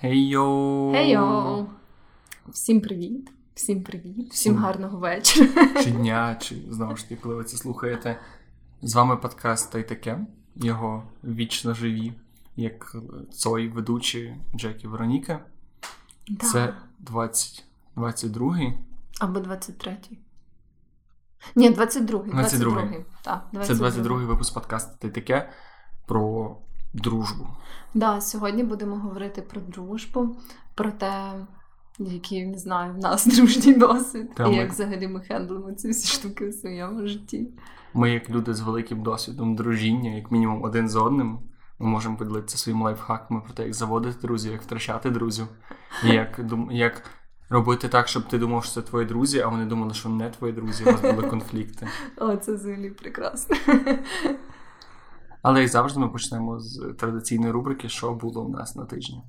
Хей-йоу! Хей-йоу! Всім привіт! Всім привіт! Всім гарного вечора! Чи дня, чи знову ж таки, коли ви це слухаєте. З вами подкаст та й таке. Його вічно живі, як цой ведучі Джекі Вероніка. Да. Це 20, 22-й. Або 23-й. Ні, 22-й. 22-й. 22-й. Так, Це 22-й випуск подкасту та й таке про дружбу. Да, сьогодні будемо говорити про дружбу, про те, який, не знаю, в нас дружній досвід, Та і ми- як взагалі ми хендлимо ці всі штуки в своєму житті. Ми, як люди з великим досвідом дружіння, як мінімум один з одним, ми можемо поділитися своїми лайфхаками про те, як заводити друзів, як втрачати друзів, і як, дум- як робити так, щоб ти думав, що це твої друзі, а вони думали, що не твої друзі, у вас були конфлікти. О, це взагалі прекрасно. Але як завжди ми почнемо з традиційної рубрики, що було у нас на тижні.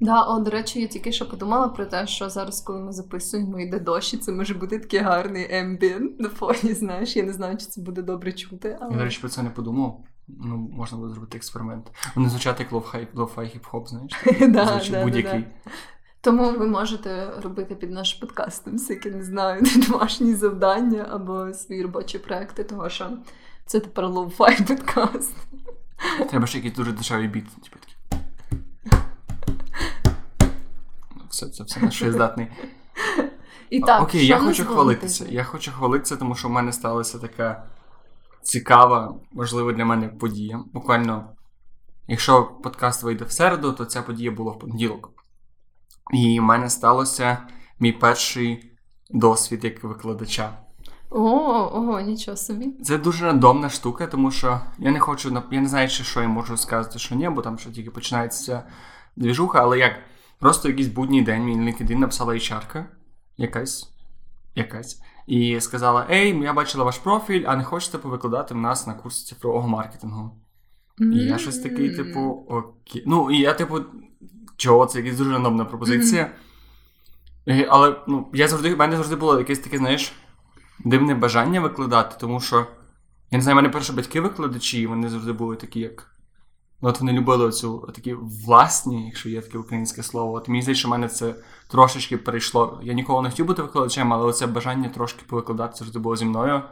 Да, о, до речі, я тільки що подумала про те, що зараз, коли ми записуємо, йде дощ, і це може бути такий гарний ембієнт на фоні, знаєш. Я не знаю, чи це буде добре чути, але Я, до речі, про це не подумав. Ну, можна буде зробити експеримент. Вони звучать як лофхай, хіп-хоп, знаєш? Да, Звучить будь-який. Тому ви можете робити під наш подкастом всякі, не знаю, домашні завдання або свої робочі проекти, тому що це тепер lo-fi подкаст. Треба ще якийсь дуже дешевий біт. Типу такий. Все, це все на що я здатний. І так, Окей, що я хочу було хвалитися. Я хочу хвалитися, тому що в мене сталася така цікава, важлива для мене подія. Буквально, якщо подкаст вийде в середу, то ця подія була в понеділок. І в мене сталося мій перший досвід як викладача. О, ого, нічого собі. Це дуже рандомна штука, тому що я не хочу я не знаю, що я можу сказати, що ні, бо там що тільки починається двіжуха, але як просто якийсь будній день мені на LinkedIn написала HR, якась, якась, і сказала: Ей, я бачила ваш профіль, а не хочете повикладати в нас на курс цифрового маркетингу? І я щось такий, типу, окей. Ну, і я, типу, чого, це якась дуже рандомна пропозиція. Е, Але ну, я завжди, в мене завжди було якесь таке, знаєш, дивне бажання викладати, тому що я не знаю, мене перші батьки викладачі, вони завжди були такі, як. Ну, от вони любили оцю такі власні, якщо є таке українське слово. От мені здається, що в мене це трошечки перейшло. Я ніколи не хотів бути викладачем, але оце бажання трошки повикладати завжди було зі мною.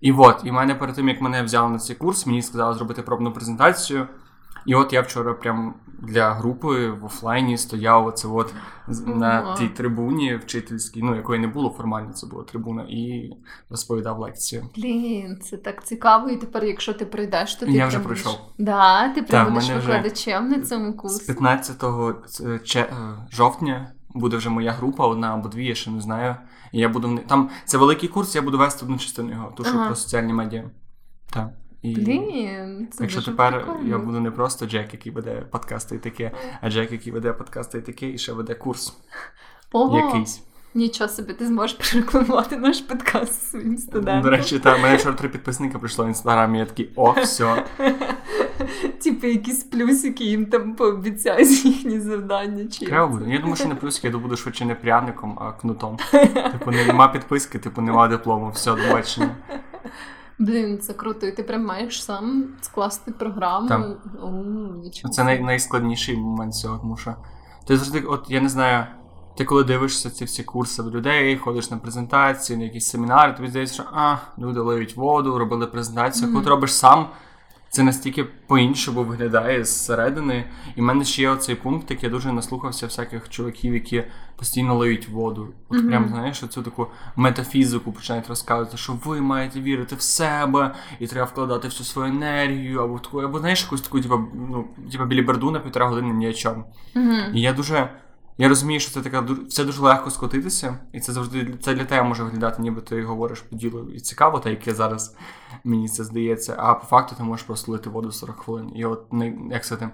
І от, і в мене перед тим, як мене взяли на цей курс, мені сказали зробити пробну презентацію. І от я вчора прям для групи в офлайні стояв оце от на тій трибуні вчительській, ну якої не було формально, це була трибуна, і розповідав лекцію. Блін, це так цікаво, і тепер, якщо ти прийдеш, то ти Я вже будеш- пройшов. Да, ти прям Так, будеш мене вже викладачем на цьому З курсі. 15 це- е, жовтня буде вже моя група, одна або дві, я ще не знаю. І я буду там це великий курс, я буду вести одну частину його, ту, що Ага. про соціальні медіа. Так. І... Блін, це Так що дуже тепер прикольно. я буду не просто Джек, який веде подкасти і таке, а Джек, який веде подкасти і таке, і ще веде курс Ого, якийсь. нічого собі, ти зможеш прорекламувати наш подкаст своїм студентам. До речі, та мене вчора три підписника прийшло в інстаграмі, я такий, о, все. Типу, якісь плюсики їм там пообіцяють їхні завдання. Чи Треба буде. Я думаю, що не плюс, я буду швидше не пряником, а кнутом. Типу, нема підписки, типу, нема диплому. Все, до бачення. Блін, це круто. І ти прям маєш сам скласти програму. Там. О. Це най- найскладніший момент цього, тому що ти завжди, от я не знаю, ти коли дивишся ці всі курси в людей, ходиш на презентації, на якісь семінари, тобі здається, що а, люди лиють воду, робили презентацію. Коли ти робиш сам, це настільки по-іншому виглядає зсередини. І в мене ще є оцей пункт, як я дуже наслухався всяких чуваків, які постійно лиють воду. От Мгм. прям знаєш, оцю таку метафізику починають розказувати, що ви маєте вірити в себе, і треба вкладати всю свою енергію, або таку, або знаєш, якусь таку, типу, ну, типу біліберду на півтора години ні о чому. Мгм. І я дуже. Я розумію, що це така це дуже легко скотитися, і це завжди це для тебе може виглядати, ніби ти говориш по ділу і цікаво, та яке зараз мені це здається. А по факту ти можеш просто лити воду 40 хвилин. І от як сказати,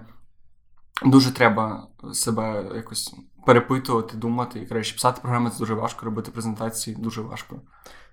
дуже треба себе якось перепитувати, думати. І краще писати програми це дуже важко, робити презентації дуже важко.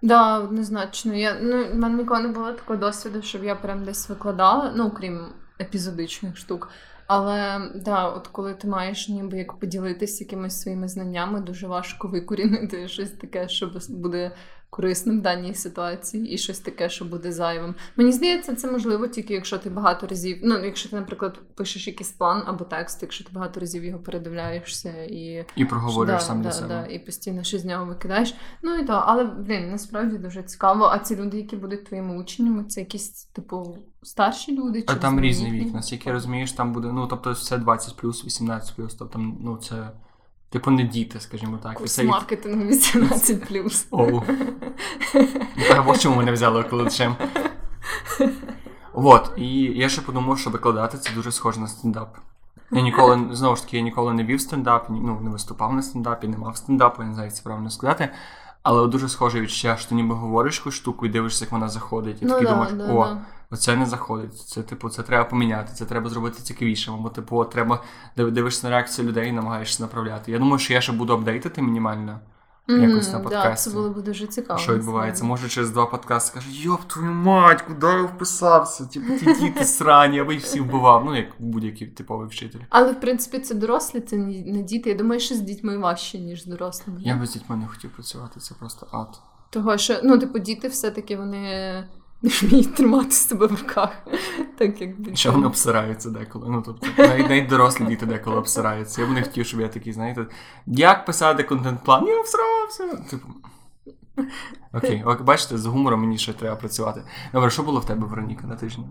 Да, однозначно. Я, ну, в мене ніколи не було такого досвіду, щоб я прям десь викладала, ну, крім епізодичних штук. Але да, от коли ти маєш ніби як поділитися якимись своїми знаннями, дуже важко викорінити щось таке, що буде корисним в даній ситуації, і щось таке, що буде зайвим. Мені здається, це можливо тільки якщо ти багато разів. Ну, якщо ти, наприклад, пишеш якийсь план або текст, якщо ти багато разів його передивляєшся і І проговорюєш да, сам для да, себе. Да, і постійно щось з нього викидаєш. Ну і то, але блін, насправді дуже цікаво. А ці люди, які будуть твоїми учнями, це якісь типу старші люди чи А там різний вік, наскільки розумієш, там буде, ну тобто все 20 18 тобто, ну це, типу, не діти, скажімо так. Курс це маркетингу 18+. Оу. От чому мене взяли викладачем. От, і я ще подумав, що викладати це дуже схоже на стендап. Я ніколи, знову ж таки, я ніколи не вів стендап, ну, не виступав на стендапі, не мав стендапу, я не знаю, як це правильно сказати. Але дуже схоже відчуття, що ти ніби говориш якусь штуку і дивишся, як вона заходить. І Ну такий да, думаєш, да, о, да. Оце не заходить. Це, типу, це треба поміняти, це треба зробити цікавішим. Або, типу, треба дивишся на реакцію людей і намагаєшся направляти. Я думаю, що я ще буду апдейтити мінімально. якось на подкасті. це було б дуже цікаво. Що відбувається? Може через два подкасти скаже, йоп, твою мать, куди я вписався? Типу, ті діти срані, аби їх всі вбивав. Ну, як будь-який типовий вчитель. Але в принципі це дорослі, це не діти. Я думаю, що з дітьми важче, ніж з дорослими. Я би з дітьми не хотів працювати, це просто ад. Того, що ну, типу, діти все-таки вони не вміють тримати себе в руках. Так як. Що вони обсираються деколи. Ну, тобто, навіть, навіть дорослі діти деколи обсираються. Я б не хотів, щоб я такий, знаєте, як писати контент-план? Я обсрався. Типу. Окей, ок, бачите, з гумором мені ще треба працювати. Добре, що було в тебе, Вероніка, на тижні?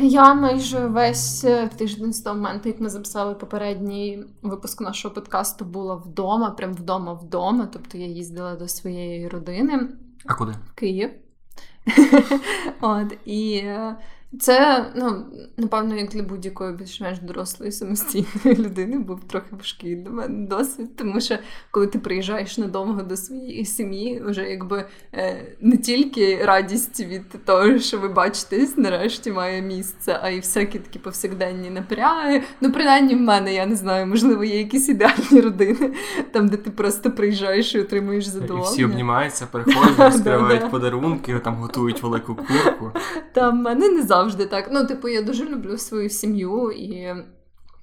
Я майже весь е, тиждень з того моменту, як ми записали попередній випуск нашого подкасту, була вдома, прям вдома вдома. Тобто я їздила до своєї родини А куди? в Київ. От, і е, це, ну, напевно, як для будь-якої більш-менш дорослої самостійної людини, був трохи важкий для мене досвід, тому що коли ти приїжджаєш надовго до своєї сім'ї, вже якби е, не тільки радість від того, що ви бачитесь, нарешті має місце, а й всякі такі повсякденні напряги. Ну, принаймні в мене, я не знаю, можливо, є якісь ідеальні родини, там, де ти просто приїжджаєш і отримуєш І задоволення. всі обнімаються, переходять, розкривають подарунки, там готують велику курку. Та в мене не завжди так. Ну, типу, я дуже люблю свою сім'ю і.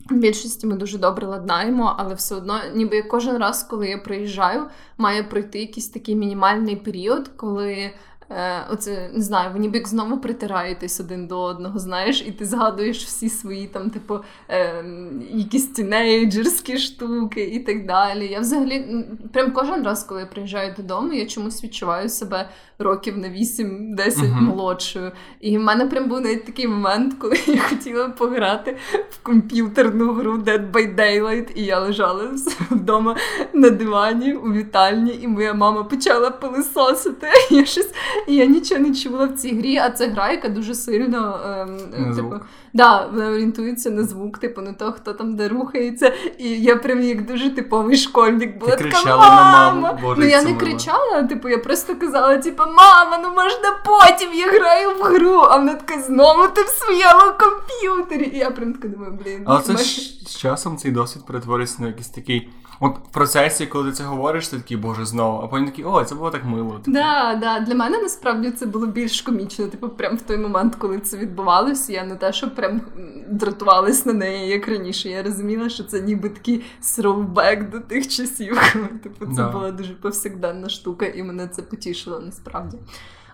В більшості ми дуже добре ладнаємо, але все одно, ніби кожен раз, коли я приїжджаю, має пройти якийсь такий мінімальний період, коли е, оце не знаю, ви ніби як знову притираєтесь один до одного, знаєш, і ти згадуєш всі свої там, типу, е, якісь тінейджерські штуки і так далі. Я взагалі прям кожен раз, коли я приїжджаю додому, я чомусь відчуваю себе років на 8-10 Мгм. молодшою. І в мене прям був навіть такий момент, коли я хотіла пограти в комп'ютерну гру Dead by Daylight, і я лежала вдома на дивані у вітальні, і моя мама почала пилисосити. Я щось і я нічого не чула в цій грі, а це гра, яка дуже сильно ем, На типу, звук. Да, вона орієнтується на звук, типу на то, хто там де рухається. І я прям як дуже типовий школьник була така кричала на маму? Боже, ну я не мило. кричала, типу, я просто казала, типу, мама, ну можна потім я граю в гру. А вона така знову ти в своєму комп'ютері. І я прям така думаю, блін. Але це ж з часом цей досвід перетворюється на якийсь такий. От в процесі, коли ти це говориш, ти такий, боже, знову, а потім такий, о, це було так мило. Типу, Да, да. Для мене насправді це було більш комічно. Типу, прям в той момент, коли це відбувалося, я не те, що прям дратувалась на неї, як раніше. Я розуміла, що це ніби такий тhrowback до тих часів. Типу, це Да. була дуже повсякденна штука, і мене це потішило насправді.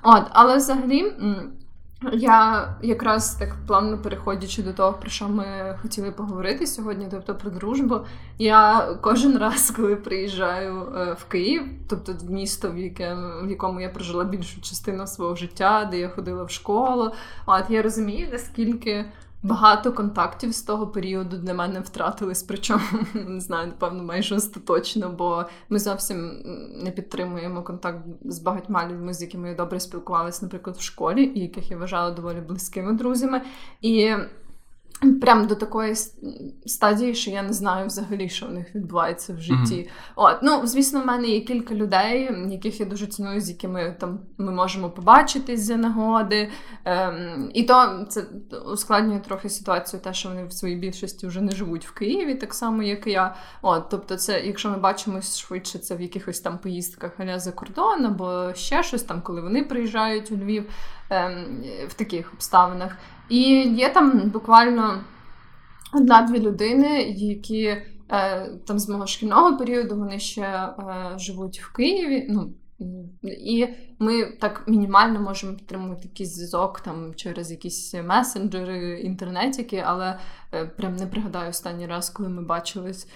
От, але взагалі. Я якраз так плавно переходячи до того, про що ми хотіли поговорити сьогодні, тобто про дружбу. Я кожен раз, коли приїжджаю е, в Київ, тобто в місто, в, яке, в якому я прожила більшу частину свого життя, де я ходила в школу, от я розумію, наскільки багато контактів з того періоду для мене втратились, причому не знаю, напевно, майже остаточно, бо ми зовсім не підтримуємо контакт з багатьма людьми, з якими я добре спілкувалася, наприклад, в школі, і яких я вважала доволі близькими друзями. І Прям до такої стадії, що я не знаю взагалі, що в них відбувається в житті. От, ну звісно, в мене є кілька людей, яких я дуже ціную, з якими там ми можемо побачитись за нагоди. Ем, і то це ускладнює трохи ситуацію, те, що вони в своїй більшості вже не живуть в Києві, так само, як і я. От, тобто, це, якщо ми бачимось швидше, це в якихось там поїздках аля за кордон, або ще щось там, коли вони приїжджають у Львів ем, в таких обставинах. І є там буквально одна-дві людини, які е, там з мого шкільного періоду вони ще е, живуть в Києві. Ну, І ми так мінімально можемо підтримувати якийсь зв'язок там через якісь месенджери, інтернетики, але е, прям не пригадаю останній раз, коли ми бачились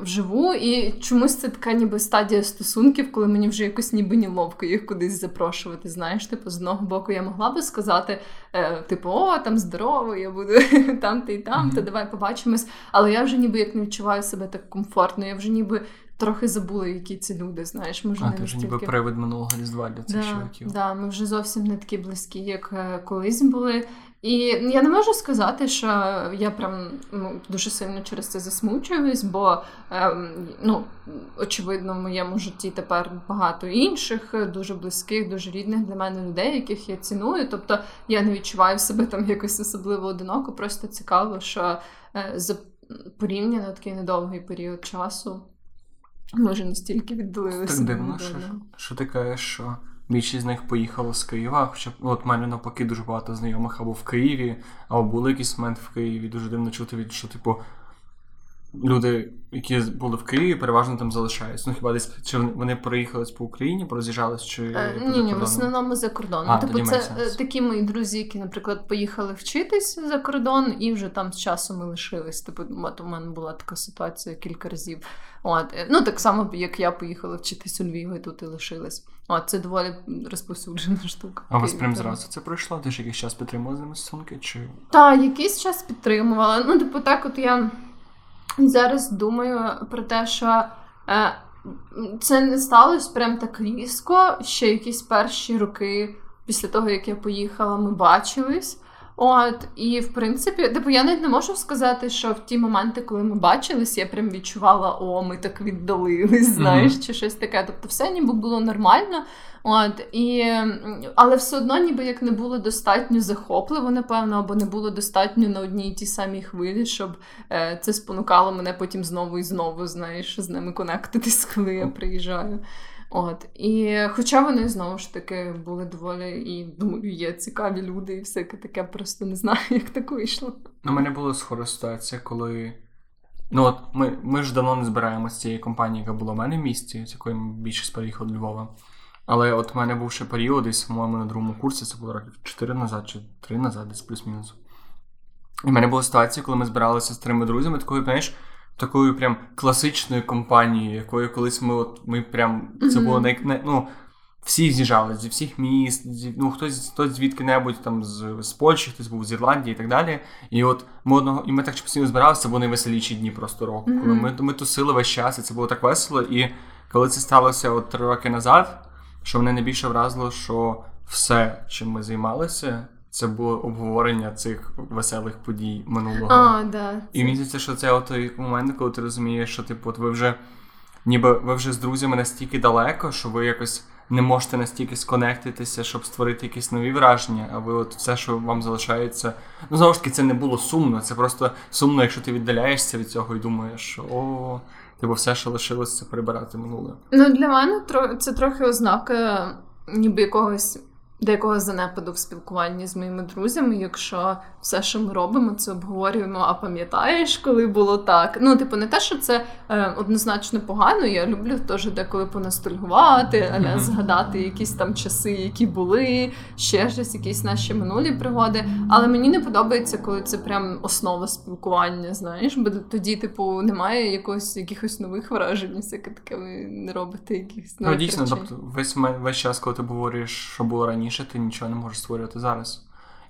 вживу. І чомусь це така ніби стадія стосунків, коли мені вже якось ніби неловко їх кудись запрошувати. Знаєш, типу, з одного боку я могла би сказати, е, типу, о, там здорово, я буду там ти і там, mm-hmm. то давай побачимось. Але я вже ніби як не відчуваю себе так комфортно, я вже ніби трохи забули, які ці люди, знаєш. Ми вже а, не ти настільки... ніби привид минулого різдва для цих да, чоловіків. Да, ми вже зовсім не такі близькі, як е, колись були. І я не можу сказати, що я прям ну, дуже сильно через це засмучуюсь, бо ем, ну, очевидно, в моєму житті тепер багато інших, дуже близьких, дуже рідних для мене людей, яких я ціную. Тобто я не відчуваю себе там якось особливо одиноко, просто цікаво, що е, за порівняно такий недовгий період часу. Може, настільки віддалилися. Так дивно, що, що ти кажеш, що більшість з них поїхала з Києва. Хоча от мене навпаки дуже багато знайомих або в Києві, або були якийсь момент в Києві. Дуже дивно чути від що, типу, люди, які були в Києві, переважно там залишаються. Ну хіба десь чи вони приїхали по Україні, пороз'їжджались чи е, ні, ні, в основному за кордон. А, типу, це е, такі мої друзі, які, наприклад, поїхали вчитись за кордон, і вже там з часом ми лишились. Типу, от у мене була така ситуація кілька разів. От е, ну так само, як я поїхала вчитись у Львів, і тут і лишилась. От це доволі розповсюджена штука. А вас прям зразу це пройшло? Ти ж якийсь час підтримувала з ними стосунки? Чи так, якийсь час підтримувала. Ну, типу, так, от я. Зараз думаю про те, що е, це не сталося прям так різко. Ще якісь перші роки після того, як я поїхала, ми бачились. От, і в принципі, типу, я навіть не можу сказати, що в ті моменти, коли ми бачились, я прям відчувала, о, ми так віддалились, знаєш, mm-hmm. чи щось таке. Тобто, все ніби було нормально. От, і, Але все одно, ніби як не було достатньо захопливо, напевно, або не було достатньо на одній і тій самій хвилі, щоб е, це спонукало мене потім знову і знову, знаєш, з ними конектитись, коли я приїжджаю. От і хоча вони знову ж таки були доволі і думаю, є цікаві люди, і всяке таке, просто не знаю, як так вийшло. У мене була схожа ситуація, коли ну от ми ми ж давно не збираємося з цієї компанії, яка була в мене в місті, з якої ми більше переїхав до Львова. Але от в мене був ще період, десь, по-моєму, на другому курсі, це було років 4 назад чи 3 назад, десь плюс-мінус. І в мене була ситуація, коли ми збиралися з трьома друзями, такою, знаєш, такою прям класичною компанією, якою колись ми от ми прям це було най, най, ну, всі з'їжджали зі всіх міст, зі, ну хтось хтось звідки-небудь там з, з Польщі, хтось був з Ірландії і так далі. І от ми одного, і ми так постійно збиралися, це були найвеселіші дні просто року. Mm-hmm. Коли ми ми тусили весь час, і це було так весело. І коли це сталося от три роки назад, що мене найбільше вразило, що все, чим ми займалися, це було обговорення цих веселих подій минулого. А, да, І мені здається, що це той момент, коли ти розумієш, що типу, от ви вже ніби ви вже з друзями настільки далеко, що ви якось не можете настільки сконектитися, щоб створити якісь нові враження. А ви от все, що вам залишається. Ну, знову ж таки, це не було сумно. Це просто сумно, якщо ти віддаляєшся від цього і думаєш, що о, типу, все, що лишилося, це прибирати минуле. Ну, для мене це трохи ознака ніби якогось деякого занепаду в спілкуванні з моїми друзями, якщо все, що ми робимо, це обговорюємо. А пам'ятаєш, коли було так? Ну, типу, не те, що це е, однозначно погано. Я люблю теж деколи понастальгувати, аля згадати якісь там часи, які були, ще щось, якісь наші минулі пригоди. Але мені не подобається, коли це прям основа спілкування. Знаєш, бо тоді, типу, немає якогось якихось нових вражень, всяке таке ви не робите якихось нових Ну, дійсно, тобто весь весь час, коли ти говориш, що було раніше, ти нічого не можеш створювати зараз.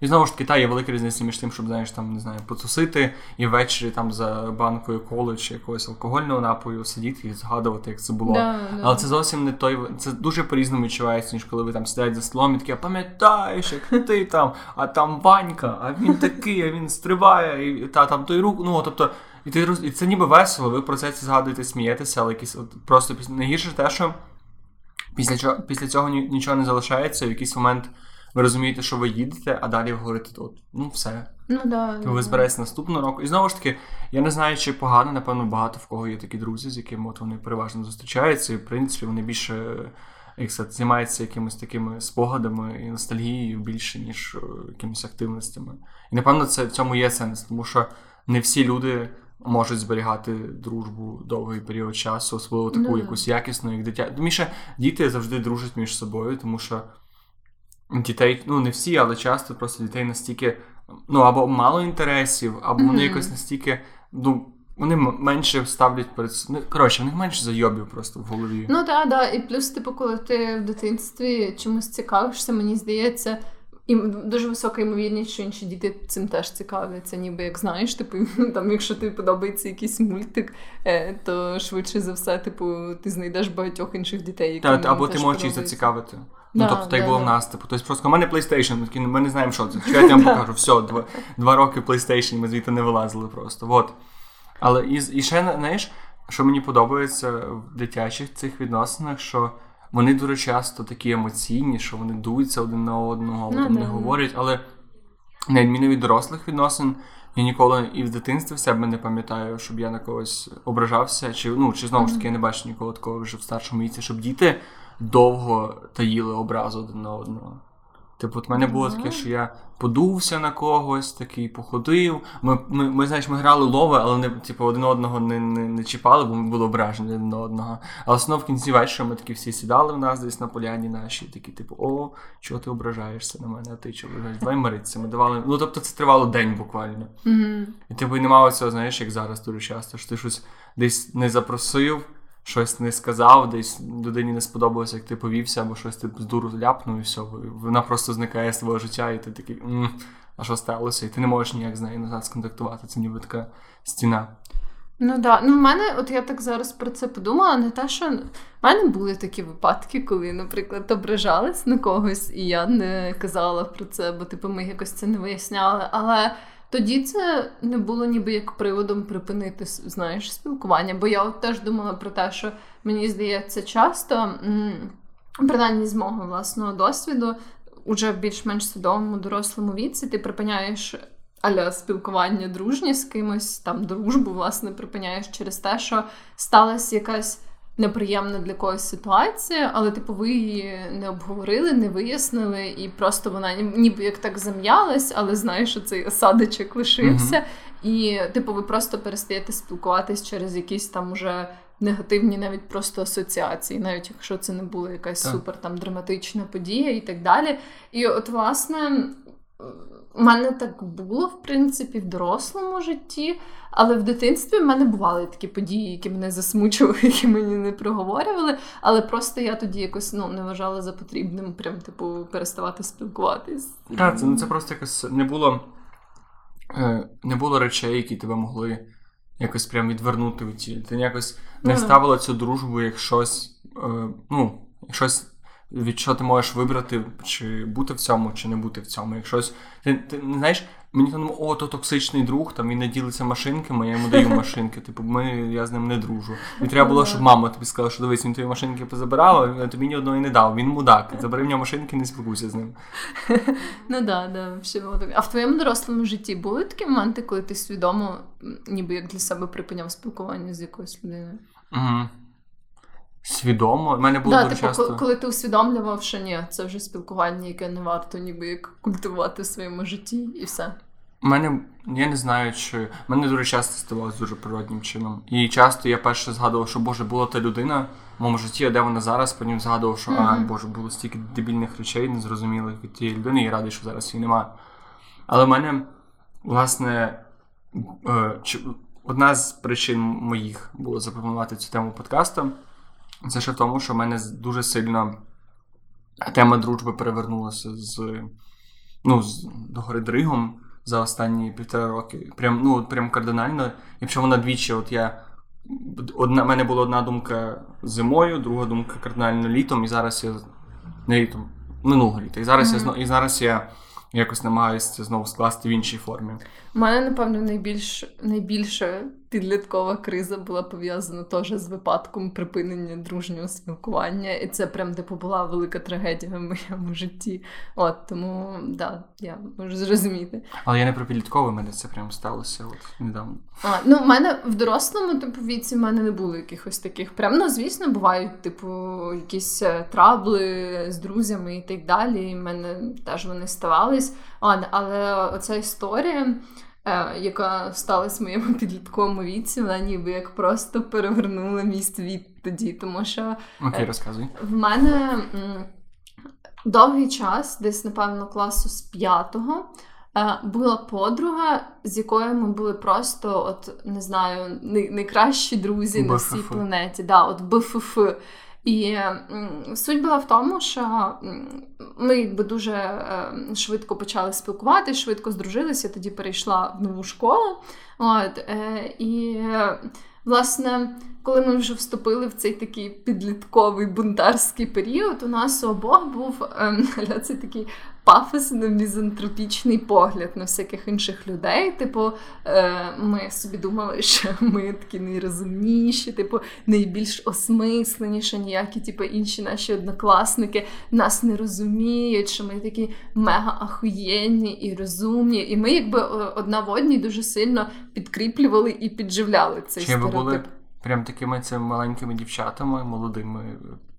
І знову ж таки, та є велика різниця між тим, щоб знаєш, там, не знаю, потусити і ввечері там за банкою коли чи якогось алкогольного напою сидіти і згадувати, як це було. Да, Але це зовсім не той. Це дуже по-різному відчувається, ніж коли ви там сидять за столом і таке, пам'ятаєш, як ти там, а там Ванька, а він такий, а він стрибає, і та там той рук. Ну, тобто, і ти і це ніби весело, ви про це згадуєте, смієтеся, але якісь от просто найгірше те, що після цього, після цього нічого не залишається, в якийсь момент ви розумієте, що ви їдете, а далі ви говорите, от, ну все. Ну, да, То ви зберетеся наступного року. І знову ж таки, я не знаю, чи погано, напевно, багато в кого є такі друзі, з якими от вони переважно зустрічаються, і в принципі вони більше як це, займаються якимись такими спогадами і ностальгією більше, ніж е, якимись активностями. І напевно, це в цьому є сенс, тому що не всі люди можуть зберігати дружбу довгий період часу, особливо таку Ну, якусь якісну, як дитя. Тиміше діти завжди дружать між собою, тому що дітей, ну не всі, але часто просто дітей настільки, ну або мало інтересів, або вони Мгм. якось настільки, ну. Вони менше ставлять перед ну, коротше, в них менше зайобів просто в голові. Ну так, да. і плюс, типу, коли ти в дитинстві чимось цікавишся, мені здається. І дуже висока ймовірність, що інші діти цим теж цікавляться, ніби як знаєш, типу, там, якщо тобі подобається якийсь мультик, е, то швидше за все, типу, ти знайдеш багатьох інших дітей, які Та, їм або ти можеш їх зацікавити. Да, ну, тобто, так да, було да. в нас. Типу, тобто просто у мене PlayStation, ми не знаємо, що це. Чекайте, я вам покажу. Все, два, два роки PlayStation, ми звідти не вилазили просто. Вот. Але і, і ще, знаєш, що мені подобається в дитячих цих відносинах, що вони дуже часто такі емоційні, що вони дуються один на одного, Ну, вони да. говорять, але на відміну від дорослих відносин, я ніколи і в дитинстві в себе не пам'ятаю, щоб я на когось ображався, чи ну чи знову ж таки я не бачу ніколи такого вже в старшому віці, щоб діти довго таїли образу один на одного. Типу, от мене було таке, що я подувся на когось, такий походив. Ми, ми, ми знаєш, ми грали лови, але не типу, один одного не, не, не чіпали, бо ми були ображені один одного. А основно в кінці вечора ми такі всі сідали в нас десь на поляні наші, такі, типу, о, чого ти ображаєшся на мене, а ти чого ображаєш? Давай миритися. Ми давали. Ну тобто це тривало день буквально. Мгм. І типу і немає цього, знаєш, як зараз дуже часто, що ти щось десь не запросив, щось не сказав, десь людині не сподобалося, як ти повівся, або щось ти з дуру ляпнув, і все, вона просто зникає з твого життя, і ти такий, м а що сталося? І ти не можеш ніяк з нею назад сконтактувати. Це ніби така стіна. Ну да. Ну, в мене, от я так зараз про це подумала, не те, що в мене були такі випадки, коли, наприклад, ображались на когось, і я не казала про це, бо типу ми якось це не виясняли. Але тоді це не було ніби як приводом припинити знаєш, спілкування. Бо я от теж думала про те, що мені здається, часто, принаймні з мого власного досвіду, уже в більш-менш свідомому дорослому віці, ти припиняєш аля спілкування дружнє з кимось, там дружбу, власне, припиняєш через те, що сталася якась неприємна для когось ситуація, але типу ви її не обговорили, не вияснили, і просто вона ніби як так зам'ялась, але знаєш, що цей осадочок лишився. І, типу, ви просто перестаєте спілкуватись через якісь там уже негативні навіть просто асоціації, навіть якщо це не була якась Так. супер там драматична подія і так далі. І от, власне, у мене так було, в принципі, в дорослому житті, але в дитинстві в мене бували такі події, які мене засмучували, які мені не проговорювали. Але просто я тоді якось ну, не вважала за потрібним прям, типу, переставати спілкуватись. Так, це, ну, це просто якось не було, е, не було речей, які тебе могли якось прям відвернути від тіля. Ти якось не ставила цю дружбу як щось, е, ну, щось, від що ти можеш вибрати, чи бути в цьому, чи не бути в цьому. Як щось, ти, ти не знаєш, мені там, о, то токсичний друг, там він не ділиться машинками, я йому даю машинки. Типу, ми, я з ним не дружу. І треба було, щоб мама тобі сказала, що дивись, він твої машинки позабирав, а тобі ні одної не дав. Він мудак. Забери в нього машинки, не спілкуйся з ним. Ну да, да, ще було таке. А в твоєму дорослому житті були такі моменти, коли ти свідомо, ніби як для себе припиняв спілкування з якоюсь людиною? Угу. Свідомо. У мене було Да, дуже типу, часто. коли, ти усвідомлював, що ні, це вже спілкування, яке не варто ніби як культивувати в своєму житті, і все. У мене, я не знаю, чи. Мене дуже часто ставалося дуже природнім чином. І часто я перше згадував, що Боже, була та людина в моєму житті, а де вона зараз, потім згадував, що а, Боже, було стільки дебільних речей, незрозумілих від тієї людини, і радий, що зараз її немає. Але в мене, власне, е, чи- одна з причин моїх було запропонувати цю тему подкасту. Це ще в тому, що в мене дуже сильно тема дружби перевернулася з, ну, з догори дригом за останні півтора роки. Прям, ну, прям кардинально. Якщо вона двічі, от я. Одна, в мене була одна думка зимою, друга думка кардинально літом, і зараз я не літом, минулого літа. І зараз, я, Мгм. зно- і зараз я якось намагаюся це знову скласти в іншій формі. У мене, напевно, найбільш, найбільша підліткова криза була пов'язана теж з випадком припинення дружнього спілкування. І це прям типу була велика трагедія в моєму житті. От тому да, я можу зрозуміти. Але я не про підліткове, в мене це прям сталося от недавно. А, ну, в мене в дорослому типу віці в мене не було якихось таких. Прям, ну, звісно, бувають, типу, якісь е, трабли з друзями і так далі. І в мене теж вони ставались. А, але оця історія. Е, яка сталася в моєму підлітковому віці, вона ніби як просто перевернула мій світ тоді. Тому що Окей, розказуй. в мене довгий час, десь, напевно, класу з п'ятого. е, Була подруга, з якою ми були просто, от не знаю, найкращі друзі на всій планеті. Да, от БФФ. І суть була в тому, що ми якби дуже е, швидко почали спілкуватися, швидко здружилися. Тоді перейшла в нову школу. От, е, і власне, коли ми вже вступили в цей такий підлітковий бунтарський період, у нас обох був це ля, цей пафосно-мізантропічний погляд на всяких інших людей. Типу, е, ми собі думали, що ми такі найрозумніші, типу, найбільш осмисленіші, ніякі типу, інші наші однокласники нас не розуміють, що ми такі мега ахуєнні і розумні. І ми, якби одна в одній дуже сильно підкріплювали і підживляли цей Чи ви стереотип. були прям такими цими маленькими дівчатами, молодими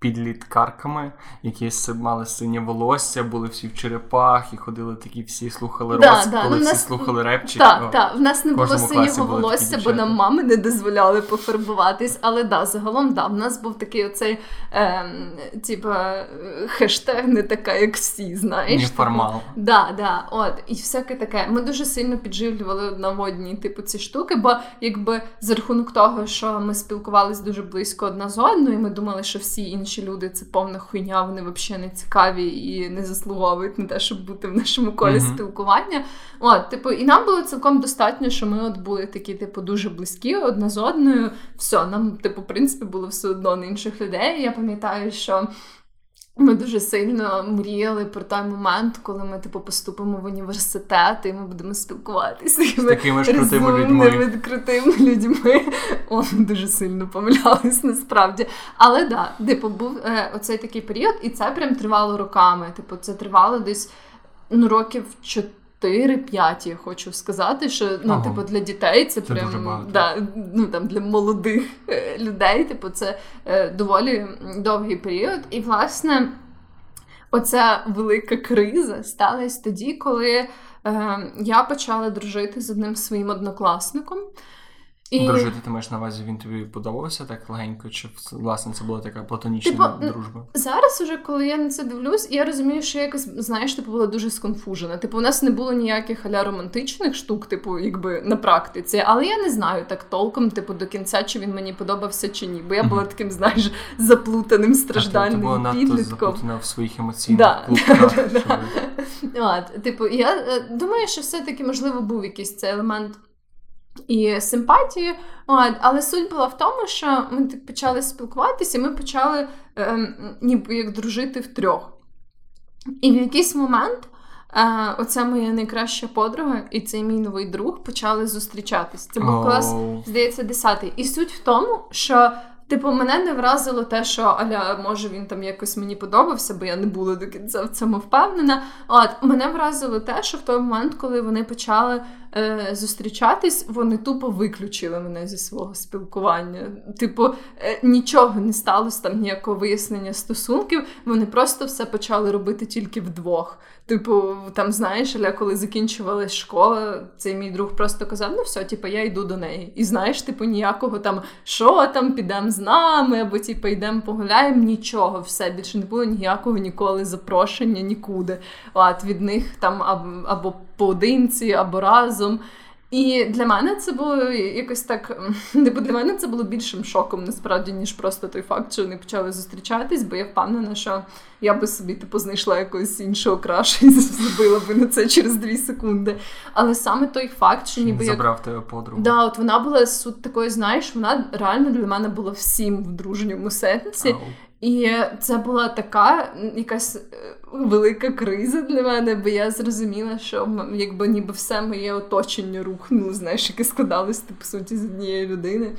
підліткарками, які мали синє волосся, були всі в черепах і ходили такі всі, слухали Да, рок, да, коли ну, всі нас- слухали репчик. Так, так, в нас не було синього волосся, бо нам мами не дозволяли пофарбуватись. Але да, загалом да, в нас був такий оцей ем, типа е, хештег не така, як всі, знаєш. типу. Неформал. Да, да, от, і всяке таке. Ми дуже сильно підживлювали в типу, ці штуки, бо якби за рахунок того, що ми спілкувалися дуже близько одна з одною, і ми думали, що всі інші люди це повна хуйня, вони взагалі не цікаві і не заслуговують на те, щоб бути в нашому колі Мгм. спілкування. От, типу, і нам було цілком достатньо, що ми от були такі, типу, дуже близькі одна з одною. Все, нам, типу, в принципі, було все одно на інших людей. Я пам'ятаю, що. Ми дуже сильно мріяли про той момент, коли ми типу поступимо в університет і ми будемо спілкуватися з такими ж крутими людьми. крутими людьми. Он дуже сильно помилялись насправді. Але да, типу, був е, оцей такий період, і це прям тривало роками. Типу, це тривало десь ну, років 4-5, я хочу сказати, що ну, Ага. типу, для дітей це, Це прям дуже да, ну, там, для молодих е, людей, типу, це е, доволі довгий період. І, власне, оця велика криза сталася тоді, коли е, я почала дружити з одним своїм однокласником. І... Дружити ти маєш на увазі, він тобі подобався так легенько, чи власне це була така платонічна Типу, дружба? Зараз, уже, коли я на це дивлюсь, я розумію, що я якось, знаєш, типу, була дуже сконфужена. Типу, у нас не було ніяких аля романтичних штук, типу, якби на практиці, але я не знаю так толком, типу, до кінця, чи він мені подобався чи ні. Бо я була таким, знаєш, заплутаним, А ти, ти була страждальним надто заплутана в своїх емоційних Да, клубках. да, От, типу, я е, думаю, що все-таки можливо був якийсь цей елемент і симпатії. Але суть була в тому, що ми так почали спілкуватися, і ми почали ем, ніби як дружити втрьох. І в якийсь момент. Е, оця моя найкраща подруга і цей мій новий друг почали зустрічатись. Це був клас здається, 10 І суть в тому, що. Типу, мене не вразило те, що Аля, може, він там якось мені подобався, бо я не була до кінця в цьому впевнена. От мене вразило те, що в той момент, коли вони почали е, зустрічатись, вони тупо виключили мене зі свого спілкування. Типу, е, нічого не сталося там ніякого вияснення стосунків. Вони просто все почали робити тільки вдвох. Типу, там знаєш, Аля, коли закінчувалась школа, цей мій друг просто казав: ну все, типу, я йду до неї. І знаєш, типу, ніякого там що там, підемо нами, або типу, йдемо погуляємо. Нічого, все більше не було ніякого ніколи запрошення нікуди. От від них там аб- або поодинці, або разом. І для мене це було якось так. м, Типу, для мене це було більшим шоком, насправді, ніж просто той факт, що вони почали зустрічатись, бо я впевнена, що я би собі типу знайшла якогось іншого крашу і забила би на це через дві секунди. Але саме той факт, що ніби як забрав тебе подругу. Да, от вона була суть такою, знаєш, вона реально для мене була всім в дружньому сенсі. Ау. І це була така якась е, велика криза для мене, бо я зрозуміла, що якби ніби все моє оточення рухнуло, знаєш, яке складалось по суті з однієї людини.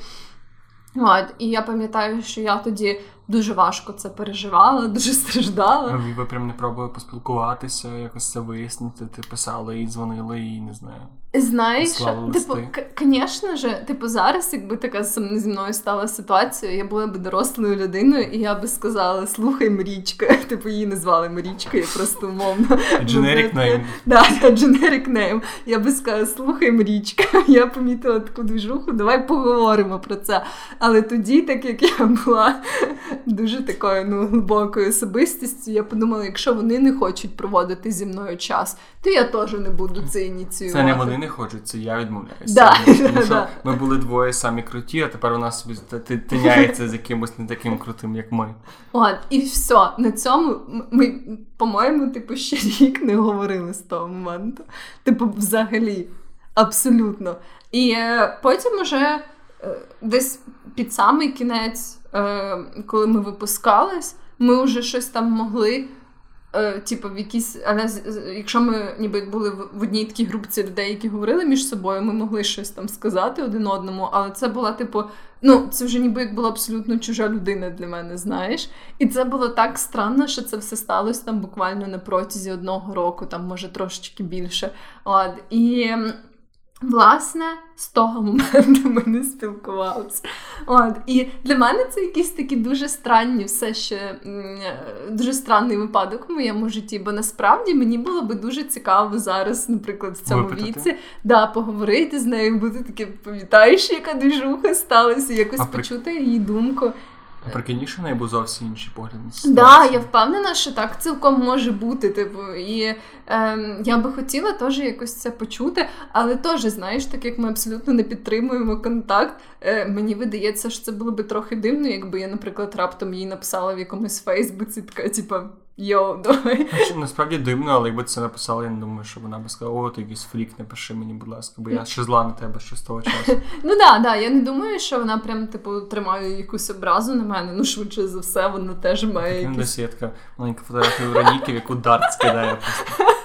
От, і я пам'ятаю, що я тоді дуже важко це переживала, дуже страждала. Ви прям не пробували поспілкуватися, якось це вияснити. Ти писала і дзвонила, і не знаю. Знаєш, Слава типу, листи. звісно ж, типу, зараз, якби така зі мною стала ситуація, я була б дорослою людиною, і я би сказала: слухай, Марічка. Типу, її не звали я просто умовно. Generic name. Да, generic name. Я би сказала, слухай, Марічка, я помітила таку движуху, давай поговоримо про це. Але тоді, так як я була дуже такою ну, глибокою особистістю, я подумала, якщо вони не хочуть проводити зі мною час, то я теж не буду це ініціювати. Це не вони не хочуть, це я відмовляюся. Да, Тому що да. ми були двоє самі круті, а тепер у нас собі тиняється з якимось не таким крутим, як ми. От, і все. На цьому ми, по-моєму, типу, ще рік не говорили з того моменту. Типу, взагалі, абсолютно. І е, потім уже е, десь під самий кінець, е, коли ми випускались, ми вже щось там могли. Е, Типу, в якісь, але якщо ми ніби були в одній такій групці людей, які говорили між собою, ми могли щось там сказати один одному, але це була, типу, ну, це вже ніби як була абсолютно чужа людина для мене, знаєш. І це було так странно, що це все сталося там буквально на протязі одного року, там може трошечки більше. От. І власне з того моменту ми не спілкувалися. От. І для мене це якісь такі дуже странні, все ще е, дуже странний випадок в моєму житті, бо насправді мені було би дуже цікаво зараз, наприклад, в цьому Випитати. віці, да, поговорити з нею, бути таким, пам'ятаєш, яка движуха сталася, якось А при- почути її думку. А прикинь, що в неї був зовсім інший погляд. Так, Да, я впевнена, що так цілком може бути. Типу, і ем, я би хотіла теж якось це почути, але теж, знаєш, так як ми абсолютно не підтримуємо контакт, е, мені видається, що це було би трохи дивно, якби я, наприклад, раптом їй написала в якомусь Фейсбуці, така, типу, йоу, давай. Насправді дивно, але якби це написала, я не думаю, що вона би сказала, о, ти якийсь фрік, напиши мені, будь ласка, бо я ще зла на тебе ще з того часу. Ну да, да, я не думаю, що вона прям, типу, тримає якусь образу на мене. Ну, швидше за все, вона теж має Таким якісь десь є така маленька фотографія Вероніки, в яку дарт скидає просто.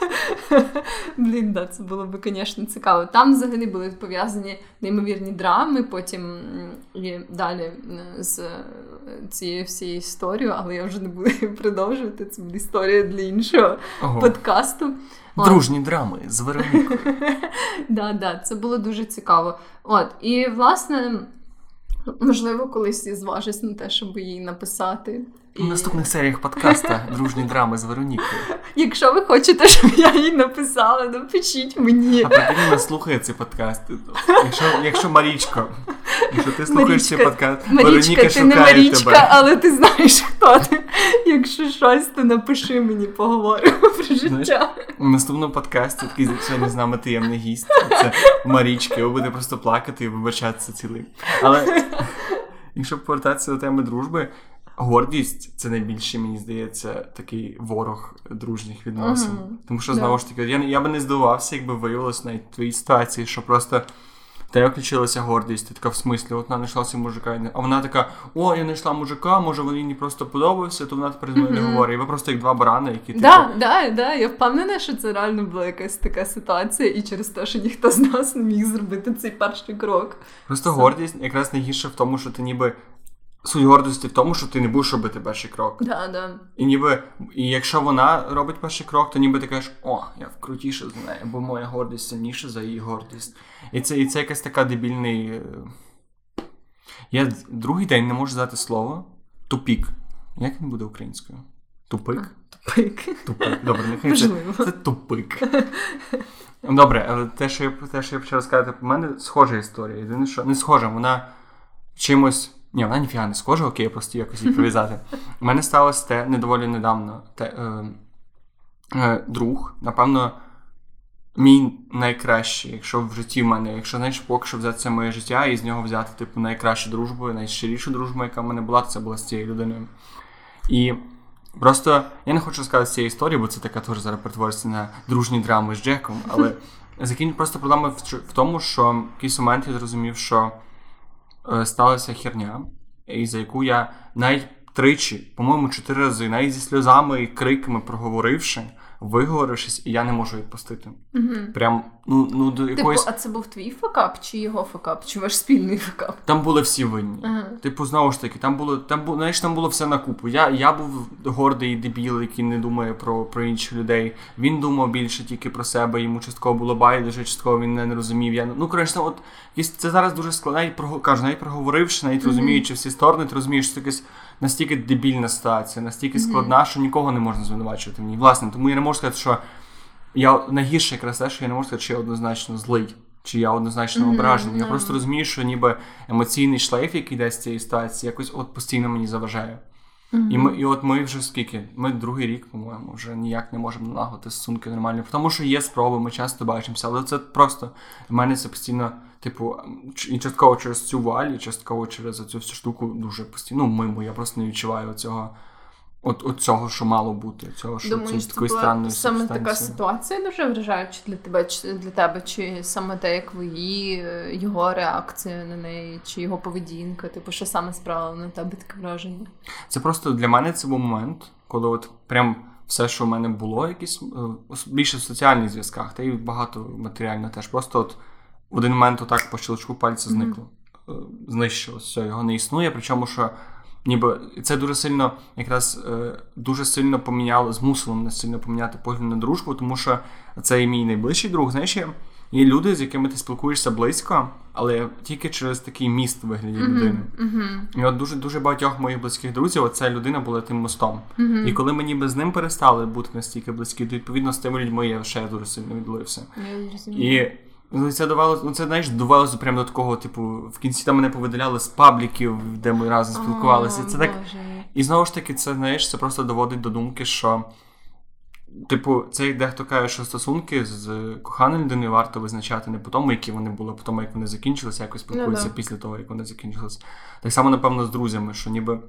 Блін, да, це було б, звісно, цікаво. Там взагалі були пов'язані неймовірні драми, потім і далі з е, цією всією історією, але я вже не буду продовжувати. Це буде історія для іншого Ого. подкасту. От. Дружні драми з Веронікою. Да, да, це було дуже цікаво. От, і власне, можливо, колись я зважусь на те, щоб їй написати. У наступних серіях подкаста Дружні драми з Веронікою. Якщо ви хочете, щоб я їй написала, напишіть мені. А вона слухає цей подкаст. Якщо, якщо Марічко, якщо ти слухаєш цей подкаст, Марічка, Вероніка ти не шукає Марічка, тебе. але ти знаєш, хто ти. Якщо щось, то напиши мені, поговоримо про Знаєш, життя. У наступному подкасті такий сьогодні з нами таємний гість. Це Марічка, ви буде просто плакати і вибачатися цілий. Але якщо повертатися до теми дружби, гордість це найбільше, мені здається, такий ворог дружніх відносин. Мгм. Тому що знову ж таки, я, я би не здивувався, якби виявилось навіть в твоїй ситуації, що просто. в Тебе включилася гордість, ти така в смислі, от вона знайшлася мужика, і не- а вона така: о, я знайшла мужика, може він їй просто подобався, то вона тепер з мною не говорить. І ви просто як два барани, які типу, Да, да, да, я впевнена, що це реально була якась така ситуація, і через те, що ніхто з нас не міг зробити цей перший крок. Просто Це- гордість якраз найгірше в тому, що ти ніби. Суть гордості в тому, що ти не будеш робити перший крок. Да, да. І ніби, і якщо вона робить перший крок, то ніби ти кажеш, о, я крутіше за нею, бо моя гордість сильніша за її гордість. І це, і це якась така дебільний. е, Я другий день не можу задати слово тупік. Як він буде українською? Тупик? Пик. Тупик. Добре, нехай це, це тупик. Добре, але те, що я те, що я почав розказати, по мене схожа історія. Єдине, що не схожа, вона чимось. Ні, вона ніфіга не схожа, окей, я просто якось її прив'язати. У мене сталося те недоволі недавно. Те, е, е, друг, напевно, мій найкращий, якщо в житті в мене, якщо знаєш, поки що взяти це моє життя і з нього взяти, типу, найкращу дружбу, найщирішу дружбу, яка в мене була, то це була з цією людиною. І просто я не хочу сказати цієї історії, бо це така теж зараз перетвориться на дружні драми з Джеком, але закінь просто проблема в, в тому, що в якийсь момент я зрозумів, що сталася херня, і за яку я навіть тричі, по-моєму, чотири рази, навіть зі сльозами і криками проговоривши, виговорившись, і я не можу відпустити. Угу. Прям Ну, ну до Типу, якоїсь. а це був твій факап чи його факап, чи ваш спільний факап? Там були всі винні. Ага. Типу, знову ж таки, там було, там було, знаєш, там було все на купу. Я, я був гордий дебіл, який не думає про, про інших людей. Він думав більше тільки про себе, йому частково було байдуже, частково він не, розумів. Я, ну, коротше, от це зараз дуже складно. Навіть про, кажу, навіть проговоривши, навіть розуміючи всі сторони, ти розумієш, що це якась настільки дебільна ситуація, настільки складна, що нікого не можна звинувачувати в ній. Власне, тому я не можу сказати, що я найгірше якраз те, що я не можу сказати, що я однозначно злий. Чи я однозначно Мгм, ображений. Я да. просто розумію, що ніби емоційний шлейф, який йде з цієї ситуації, якось от постійно мені заважає. І ми, і от ми вже скільки? Ми другий рік, по-моєму, вже ніяк не можемо налагодити стосунки нормальні. Тому що є спроби, ми часто бачимося, але це просто в мене це постійно, типу, і частково через цю валь, і частково через цю всю штуку дуже постійно. Ну, мимо, я просто не відчуваю цього. От, от цього, що мало бути, цього, що Думаєш, це це такої странної саме така ситуація дуже вражаюча для тебе, чи для тебе, чи саме те, як ви її, е, його реакція на неї, чи його поведінка, типу, що саме справило на тебе таке враження? Це просто для мене це був момент, коли от прям все, що в мене було, якісь е, більше в соціальних зв'язках, та й багато матеріально теж. Просто от в один момент отак по щелчку пальця зникло. Е, Знищилось, все, його не існує. Причому, що ніби це дуже сильно, якраз е, дуже сильно поміняло, змусило мене сильно поміняти погляд на дружбу, тому що це і мій найближчий друг. Знаєш, є, люди, з якими ти спілкуєшся близько, але тільки через такий міст вигляді людини. І от дуже дуже багатьох моїх близьких друзів, оця людина була тим мостом. І коли ми ніби з ним перестали бути настільки близькі, то відповідно з тими людьми я ще дуже сильно віддалився. Я зрозуміла. І ну, це давало, ну це знаєш, довелося прямо до такого, типу, в кінці там мене повидаляли з пабліків, де ми разом спілкувалися. Це так. І знову ж таки, це знаєш, це просто доводить до думки, що. Типу, це дехто каже, що стосунки з коханою людиною варто визначати не по тому, які вони були, а по тому, як вони закінчилися, якось спілкуються да. після того, як вони закінчилися. Так само, напевно, з друзями, що ніби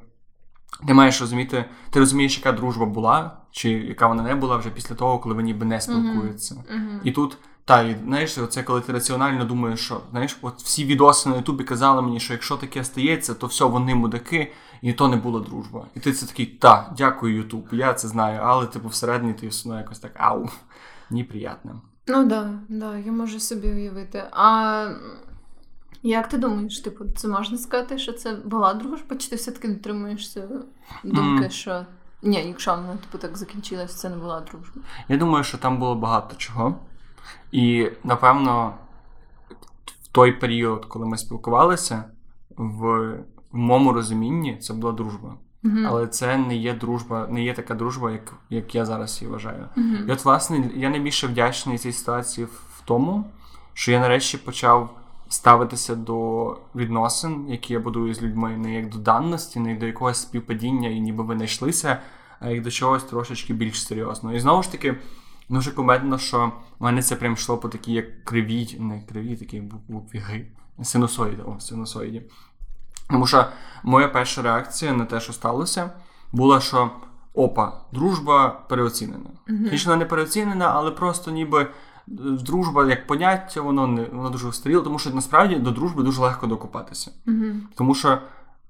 ти маєш розуміти, ти розумієш, яка дружба була, чи яка вона не була вже після того, коли вони ніби не спілкуються. І тут, та, і знаєш, це коли ти раціонально думаєш, що знаєш, от всі відоси на Ютубі казали мені, що якщо таке стається, то все, вони мудаки, і то не була дружба. І ти це такий, та, дякую, Ютуб, я це знаю, але типу всередині ти все якось так ау, неприятно. Ну да, да, я можу собі уявити. А як ти думаєш, типу, це можна сказати, що це була дружба, чи ти все-таки дотримуєшся думки, Мгм. що ні, якщо вона типу так закінчилась, це не була дружба. Я думаю, що там було багато чого. І напевно, в той період, коли ми спілкувалися, в, в моєму розумінні це була дружба. Мгм. Але це не є дружба, не є така дружба, як, як я зараз її вважаю. Мгм. І от, власне, я найбільше вдячний цій ситуації в тому, що я нарешті почав ставитися до відносин, які я будую з людьми, не як до даності, не як до якогось співпадіння, і ніби ви знайшлися, а як до чогось трошечки більш серйозного. І знову ж таки, дуже кумедно, що в мене це прям йшло по такій як кривій, не кривій, такій бу- букві Г. Синусоїді, о, синусоїді. Тому що моя перша реакція на те, що сталося, була, що опа, дружба переоцінена. Звісно, вона не переоцінена, але просто ніби е, дружба як поняття, воно не воно дуже устаріло, тому що насправді до дружби дуже легко докопатися. Мгм. Тому що,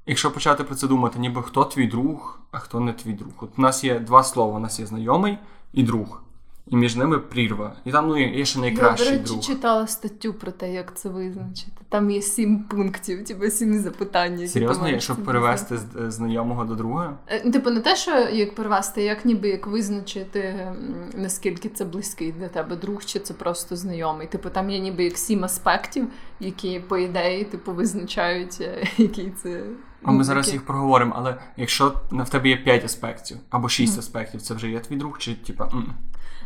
якщо почати про це думати, ніби хто твій друг, а хто не твій друг. От у нас є два слова: у нас є знайомий і друг. І між ними прірва. І там ну, є ще Я, найкращий до речі, друг. читала статтю про те, як це визначити. Там є сім пунктів, типу сім запитань. Серйозно, якщо перевести з знайомого до друга? Е, Типу, не те, що як перевести, як ніби як визначити, наскільки це близький для тебе друг, чи це просто знайомий. Типу, там є ніби як сім аспектів, які, по ідеї, типу, визначають, е, який це. А ми ну, зараз їх проговоримо, але якщо в тебе є 5 аспектів або 6 аспектів, це вже є твій друг, чи типа.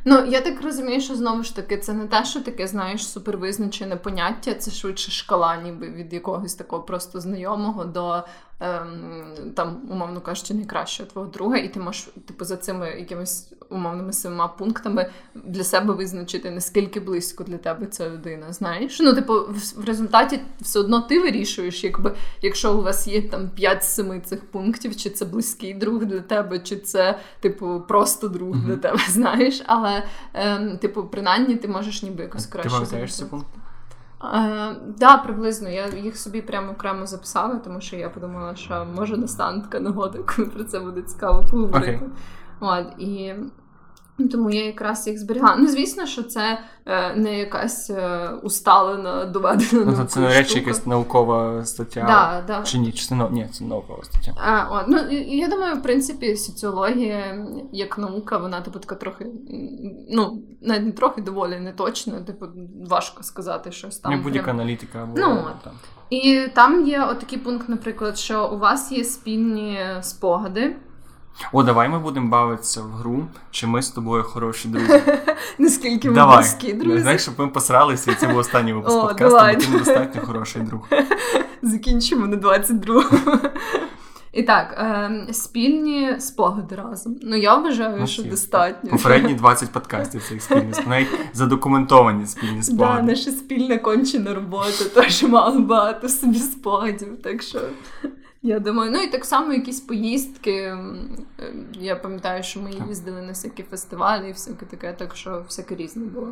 Ну, я так розумію, що знову ж таки, це не те, що таке, знаєш, супервизначене поняття, це швидше шкала, ніби від якогось такого просто знайомого до ем, там, умовно кажучи, найкращого твого друга, і ти можеш, типу, за цими якимись умовними семи пунктами для себе визначити, наскільки близько для тебе ця людина. Знаєш? Ну, типу, в, в результаті все одно ти вирішуєш, якби якщо у вас є там 5 з 7 цих пунктів, чи це близький друг для тебе, чи це, типу, просто друг для тебе, знаєш. Але, ем, типу, принаймні ти можеш ніби якось Ти краще. пам'ятаєш ці пункти? Е, да, приблизно. Я їх собі прямо окремо записала, тому що я подумала, що може настане така нагода, коли про це буде цікаво поговорити. Okay. От, і Тому я якраз їх зберігала. Ну, звісно, що це е, не якась е, усталена, доведена. Ну, це не речі, якась наукова стаття. Да, да. Чи ні? Чи це ні, це наукова стаття. А, от, ну, я думаю, в принципі, соціологія як наука, вона типу така трохи, ну, навіть не трохи доволі не точно, типу, важко сказати щось там. Там, будь-яка прям. аналітика або Ну, там. І там є отакий пункт, наприклад, що у вас є спільні спогади. О, давай ми будемо бавитися в гру, чи ми з тобою хороші друзі. Наскільки ми Давай. близькі, друзі. Знаєш, щоб ми посралися, і це був останній випуск подкасту, бо ти недостатньо хороший друг. Закінчимо на 22 І так, е, спільні спогади разом. Ну, я вважаю, Ну, що всі. достатньо. Попередні 20 подкастів цих спільних, навіть задокументовані спільні Да, спогади. наша спільна кончена робота теж мала багато собі спогадів. Так що я думаю, ну і так само якісь поїздки. е, Я пам'ятаю, що ми їздили на всякі фестивалі і всяке таке, так що всяке різне було.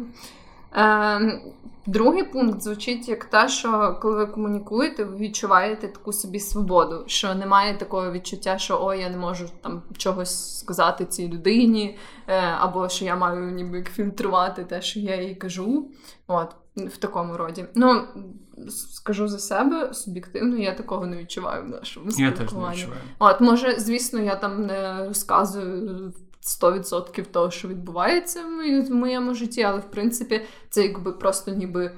Е, другий пункт звучить як те, що коли ви комунікуєте, ви відчуваєте таку собі свободу, що немає такого відчуття, що ой, я не можу там чогось сказати цій людині, е, або що я маю ніби фільтрувати те, що я їй кажу. От, в такому роді. Ну, скажу за себе, суб'єктивно, я такого не відчуваю в нашому Я теж не відчуваю. От, може, звісно, я там не розказую 100% того, що відбувається в моєму житті, але в принципі це якби просто ніби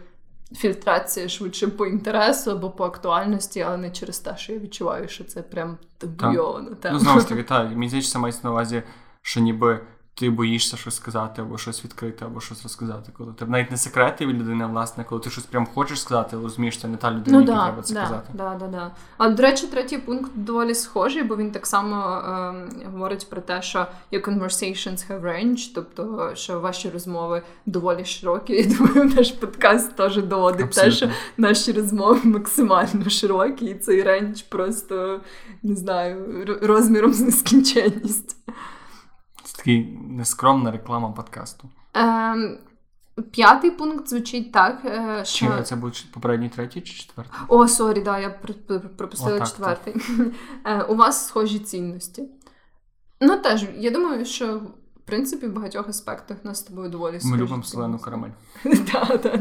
фільтрація швидше по інтересу або по актуальності, але не через те, що я відчуваю, що це прям табуйована тема. Ну, знову ж таки, так, мені здається, мається на увазі, що ніби ти боїшся щось сказати, або щось відкрити, або щось розказати. Коли ти навіть не секрети від людини, а власне, коли ти щось прям хочеш сказати, розумієш, це не та людина, Ну якій да, треба це да, сказати. да, да, да. А до речі, третій пункт доволі схожий, бо він так само ем, говорить про те, що your conversations have range, тобто що ваші розмови доволі широкі. Я думаю, наш подкаст теж доводить те, що наші розмови максимально широкі, і цей range просто не знаю, розміром з нескінченність. Такий нескромна реклама подкасту. Ем, п'ятий пункт звучить так, е, Чи що. це буде попередній третій чи четвертий? О, sorry, да, я пр- пр- пропустила О, так, четвертий. Е, У вас схожі цінності. Ну, теж, я думаю, що в принципі в багатьох аспектах нас з тобою доволі схожі. Ми любимо солену карамель. Так, так,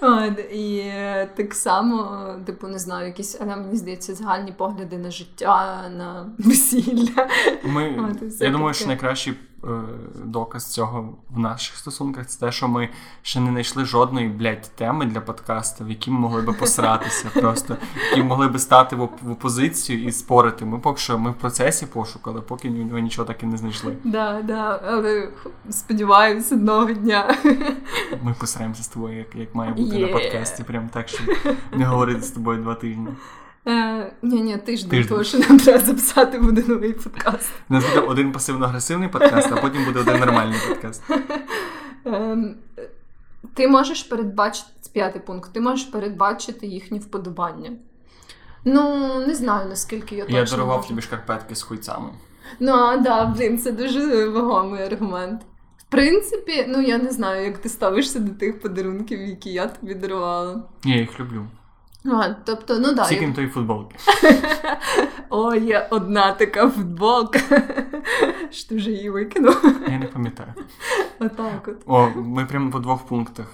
так. І е, так само, типу, не знаю, якісь, але мені здається, загальні погляди на життя, на весілля. Ми, я думаю, що найкращий доказ цього в наших стосунках це те, що ми ще не знайшли жодної блядь, теми для подкасту, в які ми могли би посратися, просто які могли би стати в, опозицію і спорити. Ми поки що ми в процесі пошуку, але поки ми нічого так і не знайшли. Да, да, але сподіваюся, одного дня. Ми посраємося з тобою, як, як має бути Є. на подкасті, прям так, щоб не говорити з тобою два тижні. Е, ні, ні, тиждень, Тиждень. тому що нам треба записати буде новий подкаст. У нас буде один пасивно-агресивний подкаст, а потім буде один нормальний подкаст. Ем, ти можеш передбачити п'ятий пункт, ти можеш передбачити їхні вподобання. Ну, не знаю, наскільки я точно. Я дарував можу. тобі шкарпетки з хуйцями. Ну, а, да, блін, це дуже вагомий аргумент. В принципі, ну я не знаю, як ти ставишся до тих подарунків, які я тобі дарувала. Я їх люблю. А, тобто, ну да. Я... тої футболки. О, є одна така футболка. Що ти вже її викинув? Я не пам'ятаю. Отак от. О, ми прямо по двох пунктах.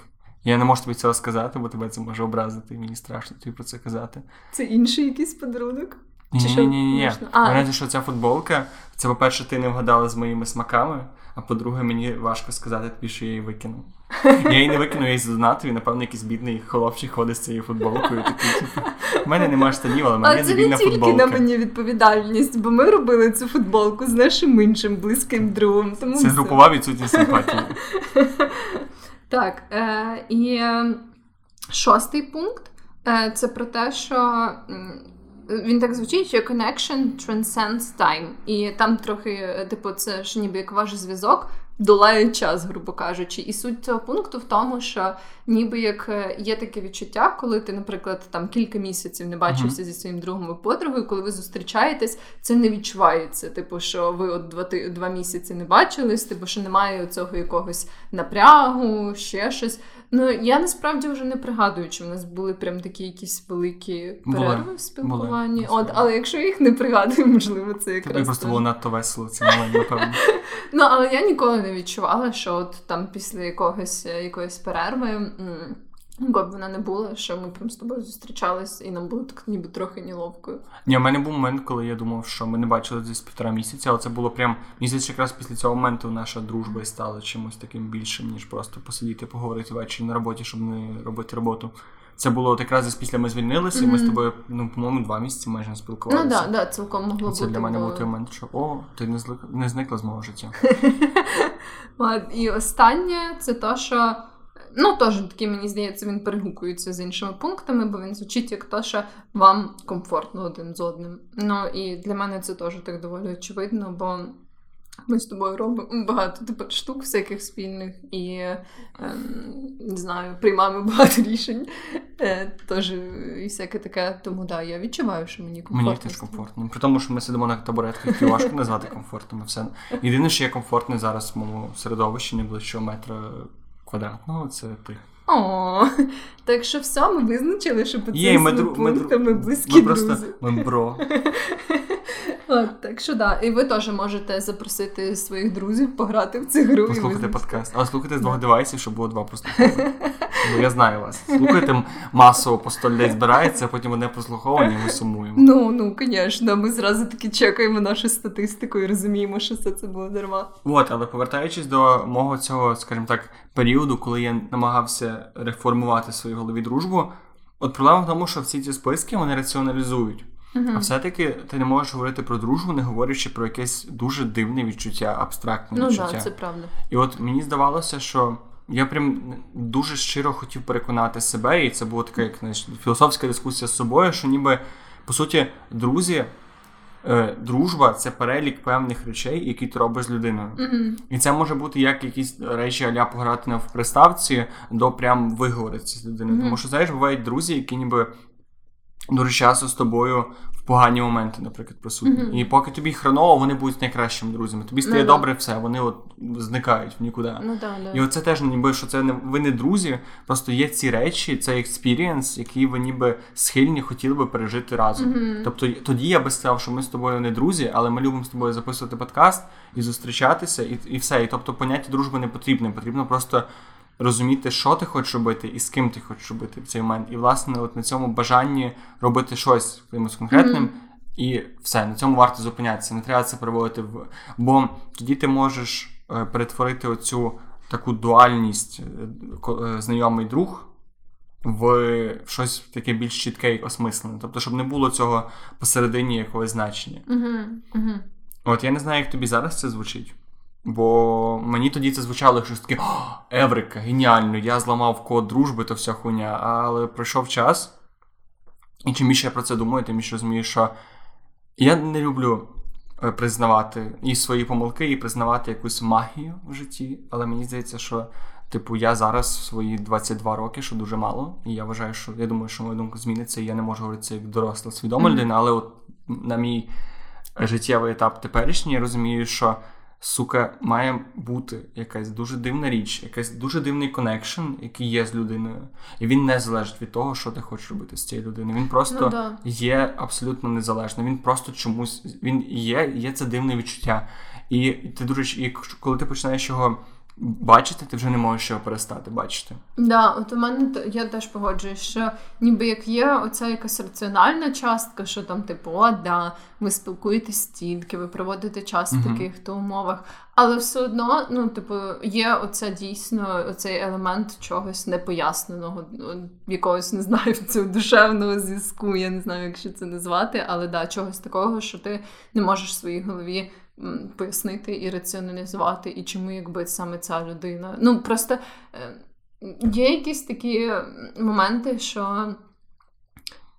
Я не можу тобі цього сказати, бо тебе це може образити, мені страшно тобі про це казати. Це інший якийсь подарунок? Ні, ні, ні, ні, ні. можна? А. Варіанті, що ця футболка, це, по-перше, ти не вгадала з моїми смаками, а по-друге, мені важко сказати тобі, що я її викинув. Я її не викинув, я її задонатив, і напевно якийсь бідний хлопчик ходить з цією футболкою. Такий, типу, в мене немає штанів, але в мене А це не тільки на мені відповідальність, бо ми робили цю футболку з нашим іншим близьким другом. Тому Це групова відсутність симпатії. Так, е, і е, шостий пункт е, це про те, що він так звучить, що connection transcends time. І там трохи, е, типу, це ж ніби як ваш зв'язок. Долає час, грубо кажучи, і суть цього пункту в тому, що ніби як е, є таке відчуття, коли ти, наприклад, там кілька місяців не бачився зі своїм другом або подругою, коли ви зустрічаєтесь, це не відчувається. Типу, що ви от два, два місяці не бачились, типу, що немає цього якогось напрягу, ще щось. Ну, я насправді вже не пригадую, чи в нас були прям такі якісь великі перерви Були. в спілкуванні. Були, От, але якщо їх не пригадую, можливо, це Тобі якраз. просто було надто весело це напевно. Ну, але я ніколи не відчувала, що от там після якогось е, якоїсь перерви. м, б вона не була, що ми прям з тобою зустрічались, і нам було так ніби трохи неловко. Ні, у мене був момент, коли я думав, що ми не бачили десь півтора місяця, але це було прям місяць якраз після цього моменту наша дружба і стала чимось таким більшим, ніж просто посидіти, поговорити ввечері на роботі, щоб не робити роботу. Це було от якраз десь після ми звільнилися, і ми з тобою, ну, по-моєму, два місяці майже не Ну так, да, да, цілком могло Це бути. для мене бо- був той момент, що о, ти не зли... не зникла з мого життя. І останнє це то, що. Ну, теж такий, мені здається, він перегукується з іншими пунктами, бо він звучить як то, що вам комфортно один з одним. Ну і для мене це теж так доволі очевидно, бо ми з тобою робимо багато тепер штук всяких спільних і ем, не знаю, приймаємо багато рішень. Е, Тож і всяке таке. Тому да, я відчуваю, що мені комфортно. Мені теж комфортно. При тому, що ми сидимо на табуретках, і важко назвати комфортним. Все. Єдине, що є комфортне зараз в моєму середовищі найближчого метра квадратного, це ти. О, так що все, ми визначили, що по Є, цим дру... пунктами близькі ми просто друзі. ми бро. От, так що да, і ви теж можете запросити своїх друзів пограти в цю гру. і Послухайте подкаст. Але слухайте з двох девайсів, щоб було два прослуховування. Бо я знаю вас. Слухайте масово по 100 людей збирається, а потім одне прослуховування, і ми сумуємо. Ну, ну, звісно, ми зразу таки чекаємо нашу статистику і розуміємо, що все це було дарма. От, але повертаючись до мого цього, скажімо так, періоду, коли я намагався реформувати в своїй голові дружбу, от проблема в тому, що всі ці списки вони раціоналізують. А все-таки ти не можеш говорити про дружбу, не говорячи про якесь дуже дивне відчуття, абстрактне Ну так, відчуття. да, це правда. І от мені здавалося, що я прям дуже щиро хотів переконати себе, і це була така як знаєш, філософська дискусія з собою, що ніби по суті друзі, е, дружба це перелік певних речей, які ти робиш з людиною. Угу. І це може бути як якісь речі аля пограти на в приставці до прям виговоритися з людиною. Мгм. Тому що знаєш, бувають друзі, які ніби дуже часто з тобою в погані моменти, наприклад, присутні. Мгм. І поки тобі хреново, вони будуть найкращими друзями. Тобі стає да. добре все, вони от зникають в нікуди. Да, І оце теж ніби що це не ви не друзі, просто є ці речі, це experience, який ви ніби схильні хотіли би пережити разом. Тобто тоді я би сказав, що ми з тобою не друзі, але ми любимо з тобою записувати подкаст і зустрічатися, і, і все. І тобто поняття дружби не потрібне. Потрібно просто розуміти, що ти хочеш робити і з ким ти хочеш робити в цей момент. І власне, от на цьому бажанні робити щось якимось конкретним. Мгм. І все, на цьому варто зупинятися. Не треба це переводити в. Бо тоді ти можеш е, перетворити оцю таку дуальність е, е, знайомий друг в щось таке більш чітке і осмислене. Тобто, щоб не було цього посередині якогось значення. Угу. Угу. От я не знаю, як тобі зараз це звучить. Бо мені тоді це звучало щось таке Еврика, геніально, я зламав код дружби, то вся хуйня. Але пройшов час, і чим більше я про це думаю, тим більше розумію, що я не люблю е, признавати і свої помилки, і признавати якусь магію в житті. Але мені здається, що, типу, я зараз в свої 22 роки, що дуже мало. І я вважаю, що я думаю, що моя думка зміниться, і я не можу говорити це як доросла свідома людина, але от на мій життєвий етап теперішній, я розумію, що сука має бути якась дуже дивна річ, якась дуже дивний connection, який є з людиною. І він не залежить від того, що ти хочеш робити з цією людиною. Він просто Ну, да. є абсолютно незалежно. Він просто чомусь він є, є це дивне відчуття. І ти дуже і коли ти починаєш його бачити, ти вже не можеш його перестати бачити. Да, от у мене я теж погоджуюсь, що ніби як є оця якась раціональна частка, що там, типу, о, да, ви спілкуєтесь стільки, ви проводите час в таких то умовах. Але все одно, ну, типу, є оце дійсно оцей елемент чогось непоясненого, ну, якогось не знаю, цього душевного зв'язку. Я не знаю, як ще це назвати, але да, чогось такого, що ти не можеш в своїй голові. Пояснити і раціоналізувати, і чому якби саме ця людина. Ну просто е, Є якісь такі моменти, що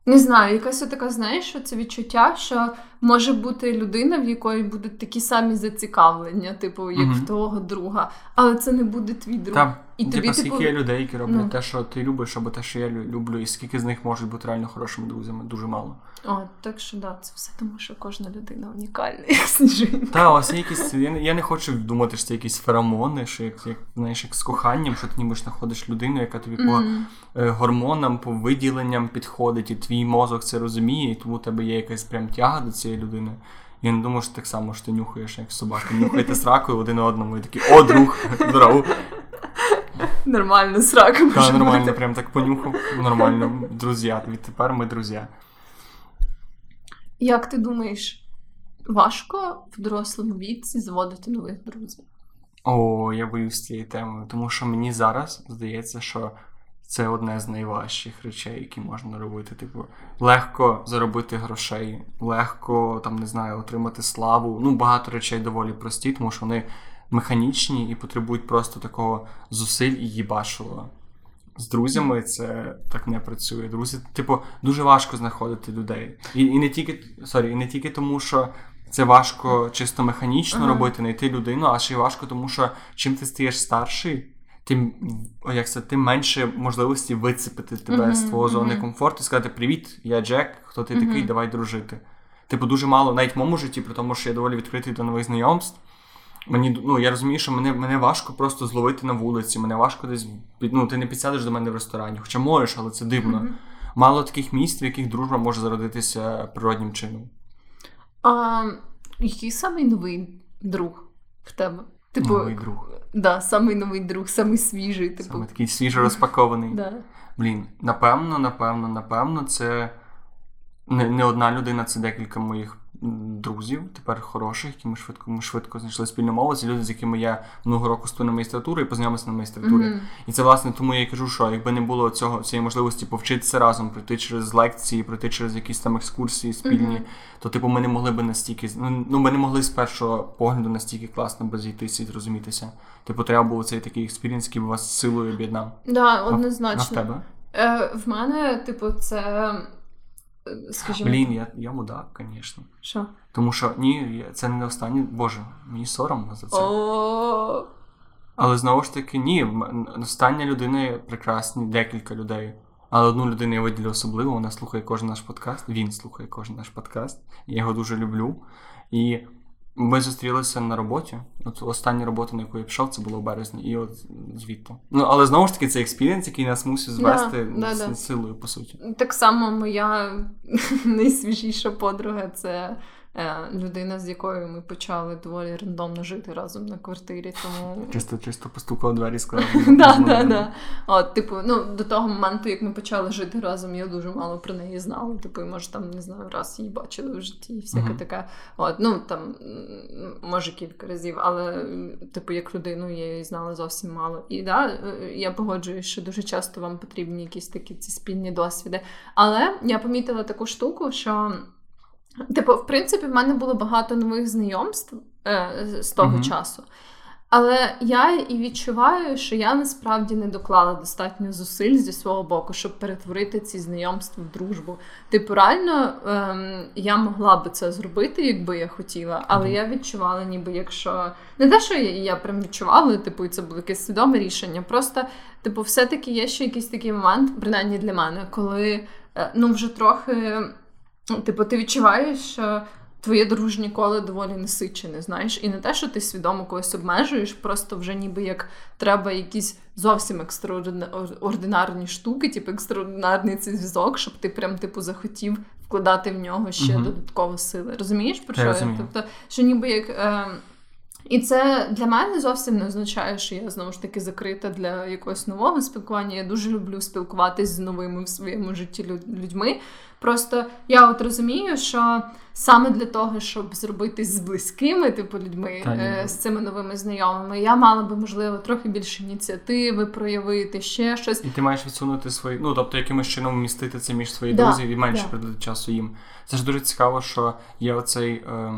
не знаю, якась така, знаєш, це відчуття, що може бути людина, в якої будуть такі самі зацікавлення, типу, як Мгм. в твого друга, але це не буде твій друг. Та, І типу, тобі, скільки типу, є людей, які роблять ну. те, що ти любиш, або те, що я люблю, і скільки з них можуть бути реально хорошими друзями, дуже мало. О, так що да, це все тому, що кожна людина унікальна, як сніжинка. Та, ось якісь. Я не, я не хочу думати, що це якісь феромони, що як, як знаєш, як з коханням, що ти ніби ж знаходиш людину, яка тобі по е, гормонам, по виділенням підходить, і твій мозок це розуміє, і тому у тебе є якась прям тяга до цієї людини. Я не думаю, що так само, що ти нюхаєш, як собака. Нюхаєте сракою один одному і такий, о, друг, здорово. Нормально з раком. Та нормально, бути. прям так понюхав. Нормально, друзі. Відтепер ми друзі. Як ти думаєш, важко в дорослому віці зводити нових друзів? О, я боюсь цієї теми, тому що мені зараз здається, що це одне з найважчих речей, які можна робити. Типу, легко заробити грошей, легко там не знаю, отримати славу. Ну, багато речей доволі прості, тому що вони механічні і потребують просто такого зусиль і їбашого. З друзями це так не працює. Друзі, типу, дуже важко знаходити людей. І, і не тільки sorry, і не тільки тому, що це важко чисто механічно Ага. робити, знайти людину, а ще й важко, тому що чим ти стаєш старший, тим як це, тим менше можливості вицепити тебе Мгм, з твого зони комфорту і сказати: Привіт, я Джек, хто ти такий, давай дружити. Типу, дуже мало, навіть в моєму житті, при тому, що я доволі відкритий до нових знайомств. Мені ну я розумію, що мене, мене важко просто зловити на вулиці, мене важко десь ну, ти не підсядеш до мене в ресторані, хоча можеш, але це дивно. Мгм. Мало таких місць, в яких дружба може зародитися природнім чином. А, який самий новий друг в тебе? Типу, Новий друг. Да, самий новий друг, самий свіжий, типу. Саме такий свіжо розпакований. Да. Блін, напевно, напевно, напевно, це не, не одна людина, це декілька моїх друзів, тепер хороших, які ми швидко, ми швидко знайшли спільну мову. Це люди, з якими я минулого року стою на магістратуру і познайомився на магістратурі. Мгм. І це власне тому я і кажу, що якби не було цього цієї можливості повчитися разом, пройти через лекції, пройти через якісь там екскурсії спільні, Мгм. то типу ми не могли би настільки ну, ну ми не могли з першого погляду настільки класно би зійтися і зрозумітися. Типу, треба було цей такий experience, який би вас силою об'єднав. Да, А в тебе? Е, в мене, типу, це. Скажімо, Блін, я, я мудак, звісно. що? Тому що ні, це не останнє. Боже, мені соромно за це. О, Але знову ж таки, ні, остання людина прекрасні, декілька людей. Але одну людину я виділю особливо, вона слухає кожен наш подкаст. Він слухає кожен наш подкаст. Я його дуже люблю. І ми зустрілися на роботі. От остання робота, на яку я пішов, це було в березні, і от звідти. Ну, але знову ж таки, це experience, який нас мусить звести Да, да, силою, по суті. Так само моя найсвіжіша подруга це людина, з якою ми почали доволі рандомно жити разом на квартирі. Тому Чисто, чисто постукав двері сказав. да, да, да. От, типу, ну, до того моменту, як ми почали жити разом, я дуже мало про неї знала. Типу, може, там, не знаю, раз її бачили в житті і всяке таке. От, ну, там, може, кілька разів, але, типу, як людину я її знала зовсім мало. І да, е, я погоджуюсь, що дуже часто вам потрібні якісь такі ці спільні досвіди. Але я помітила таку штуку, що. Типу, в принципі, в мене було багато нових знайомств е, з- того Мгм. часу. Але я і відчуваю, що я насправді не доклала достатньо зусиль зі свого боку, щоб перетворити ці знайомства в дружбу. Типу, реально ем, я могла би це зробити, якби я хотіла, але Мгм. я відчувала, ніби якщо не те, що я, я прям відчувала, типу, і це було якесь свідоме рішення. Просто, типу, все-таки є ще якийсь такий момент, принаймні для мене, коли е, ну вже трохи. Ну, Типу, ти відчуваєш, що твоє дружнє коло доволі насичене, знаєш, і не те, що ти свідомо когось обмежуєш, просто вже ніби як треба якісь зовсім екстраординарні штуки, типу екстраординарний цей зв'язок, щоб ти прям типу захотів вкладати в нього ще угу. додатково сили. Розумієш, про Я що я? Тобто, що ніби як. Е, і це для мене зовсім не означає, що я знову ж таки закрита для якогось нового спілкування. Я дуже люблю спілкуватись з новими в своєму житті люд- людьми. Просто я от розумію, що саме для того, щоб зробити з близькими, типу, людьми, Та е, з цими новими знайомими, я мала би, можливо, трохи більше ініціативи проявити, ще щось. І ти маєш відсунути свої, ну тобто якимось чином вмістити це між своїх Да, друзів і менше да. придати часу їм. Це ж дуже цікаво, що є оцей. Е,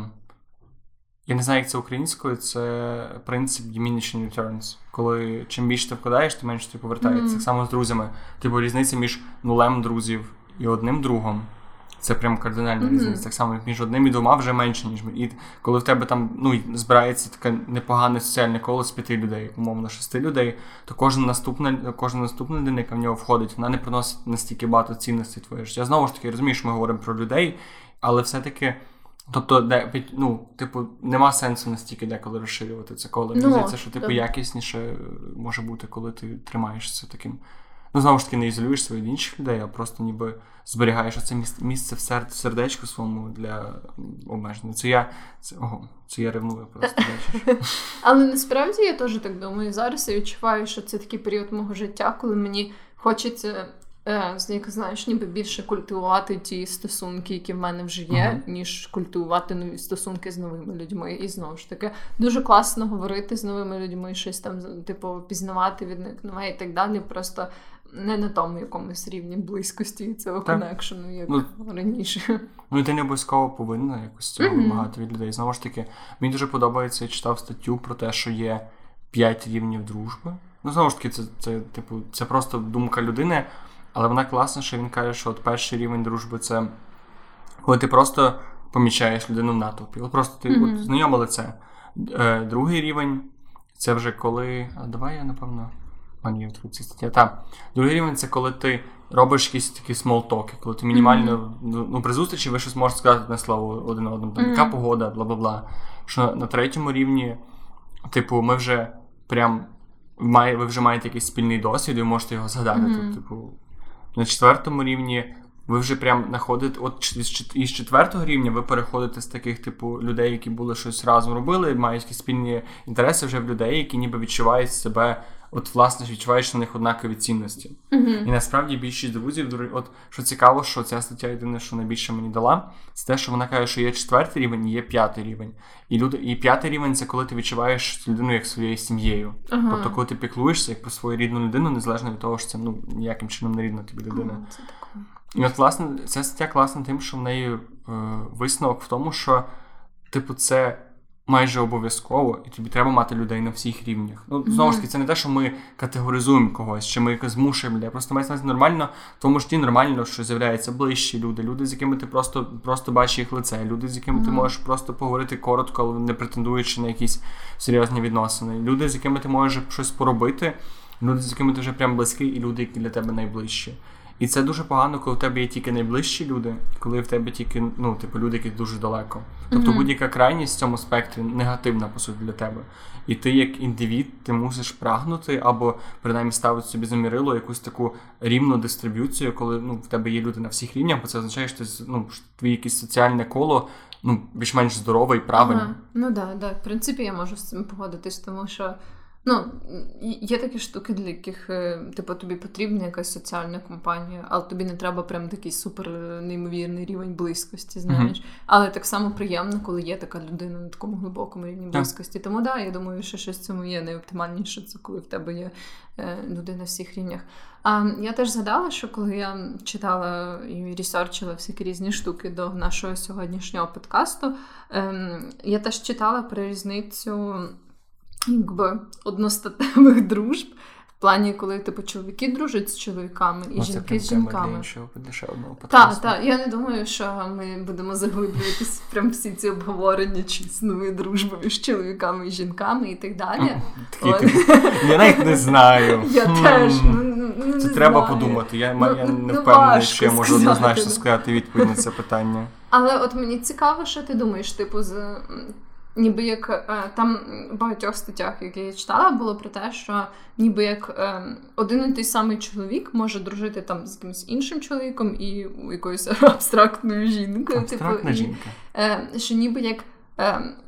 я не знаю, як це українською, це принцип diminishing returns. Коли чим більше ти вкладаєш, тим менше тобі повертається. Мгм. Так само з друзями. Типу різниця між нулем друзів і одним другом Це прям кардинальна mm-hmm. різниця. Так само, між одним і двома вже менше, ніж. І коли в тебе там ну, збирається таке непогане соціальне коло з п'яти людей, умовно шести людей, то кожна наступна кожна наступна людина, яка в нього входить, вона не приносить настільки багато цінностей твоє життя. Знову ж таки, розумієш, ми говоримо про людей, але все-таки. Тобто, де ну, типу, нема сенсу настільки деколи розширювати це коло. Мені ну, здається, що типу якісніше може бути, коли ти тримаєшся таким. Ну, знову ж таки, не ізолюєшся від інших людей, а просто ніби зберігаєш оце місце в сердечку своєму для обмеження. Це я це, ого, це я ревную просто. Але насправді я теж так думаю. Зараз я відчуваю, що це такий період мого життя, коли мені хочеться. Е, знаєш, ніби більше культивувати ті стосунки, які в мене вже є, uh-huh. ніж культивувати нові стосунки з новими людьми. І знову ж таки, дуже класно говорити з новими людьми, щось там, типу, пізнавати від них нове і так далі. Просто не на тому якомусь рівні близькості цього коннекшену, як ну, раніше. Ну і ти не обов'язково повинна якось цього mm-hmm. вимагати від людей. Знову ж таки, мені дуже подобається, я читав статтю про те, що є п'ять рівнів дружби. Ну, знову ж таки, це, це, типу, це просто думка людини, але вона класна, що він каже, що от перший рівень дружби це коли ти просто помічаєш людину в натовпі. От просто ти mm-hmm. от, знайоме лице. Е, Другий рівень це вже коли. А давай я напевно. А ні, в цій статті. Так. Другий рівень це коли ти робиш якісь такі смолтоки, коли ти мінімально mm-hmm. ну, при зустрічі ви щось можете сказати на слово один одному. Там, Яка mm-hmm. погода, бла бла бла. Що на третьому рівні, типу, ми вже прям має, ви вже маєте якийсь спільний досвід, і ви можете його згадати. Mm-hmm. Типу, на четвертому рівні ви вже прям знаходите, от із четвертого рівня ви переходите з таких, типу, людей, які були щось разом робили, мають якісь спільні інтереси вже в людей, які ніби відчувають себе от власне відчуваєш на них однакові цінності. Uh-huh. І насправді більшість друзів, от що цікаво, що ця стаття єдине, що найбільше мені дала, це те, що вона каже, що є четвертий рівень і є п'ятий рівень. І люди, і п'ятий рівень це коли ти відчуваєш людину як своєю сім'єю. Uh-huh. Тобто, коли ти піклуєшся як про свою рідну людину, незалежно від того, що це ну ніяким чином не рідна тобі людина. Uh-huh. Це і от, власне, ця стаття класна тим, що в неї е, висновок в тому, що, типу, це майже обов'язково, і тобі треба мати людей на всіх рівнях. Ну, знову ж таки, це не те, що ми категоризуємо когось, чи ми змушуємо людей. Просто мається нормально, тому житті нормально, що з'являються ближчі люди, люди, з якими ти просто просто бачиш їх лице, люди, з якими mm-hmm. ти можеш просто поговорити коротко, але не претендуючи на якісь серйозні відносини. Люди, з якими ти можеш щось поробити, люди, з якими ти вже прям близький, і люди, які для тебе найближчі. І це дуже погано, коли в тебе є тільки найближчі люди, коли в тебе тільки ну, типу, люди, які дуже далеко. Тобто mm-hmm. будь-яка крайність в цьому спектрі негативна, по суті, для тебе. І ти, як індивід, ти мусиш прагнути або принаймні ставити собі замірило якусь таку рівну дистриб'юцію, коли ну, в тебе є люди на всіх рівнях, бо це означає, що ти, ну, твоє якесь соціальне коло ну, більш-менш здорове і правильне. Ага. Ну так, да, да. в принципі, я можу з цим погодитись, тому що. Ну, є такі штуки, для яких е, типу, тобі потрібна якась соціальна компанія, але тобі не треба прям такий супер е, неймовірний рівень близькості, знаєш. Mm-hmm. Але так само приємно, коли є така людина на такому глибокому рівні близькості. Yeah. Тому да, я думаю, що щось в цьому є найоптимальніше, це коли в тебе є е, людина на всіх рівнях. А я теж згадала, що коли я читала і ресерчила всякі різні штуки до нашого сьогоднішнього подкасту, ем, я теж читала про різницю якби одностатевих дружб. В плані, коли типу чоловіки дружать з чоловіками і О, жінки з жінками. Так, так. Я не думаю, що ми будемо заглиблюватись прям всі ці обговорення чи існує дружба між чоловіками і жінками і так далі. Я навіть не знаю. Я теж. Ну, ну, це треба подумати. Я не впевнений, що я можу однозначно сказати відповідь на це питання. Але от мені цікаво, що ти думаєш, типу, з Ніби як е, там в багатьох статтях, які я читала, було про те, що ніби як е, один і той самий чоловік може дружити там з якимось іншим чоловіком і якоюсь абстрактною жінкою. Абстрактна типу, жінка. І, е, що ніби як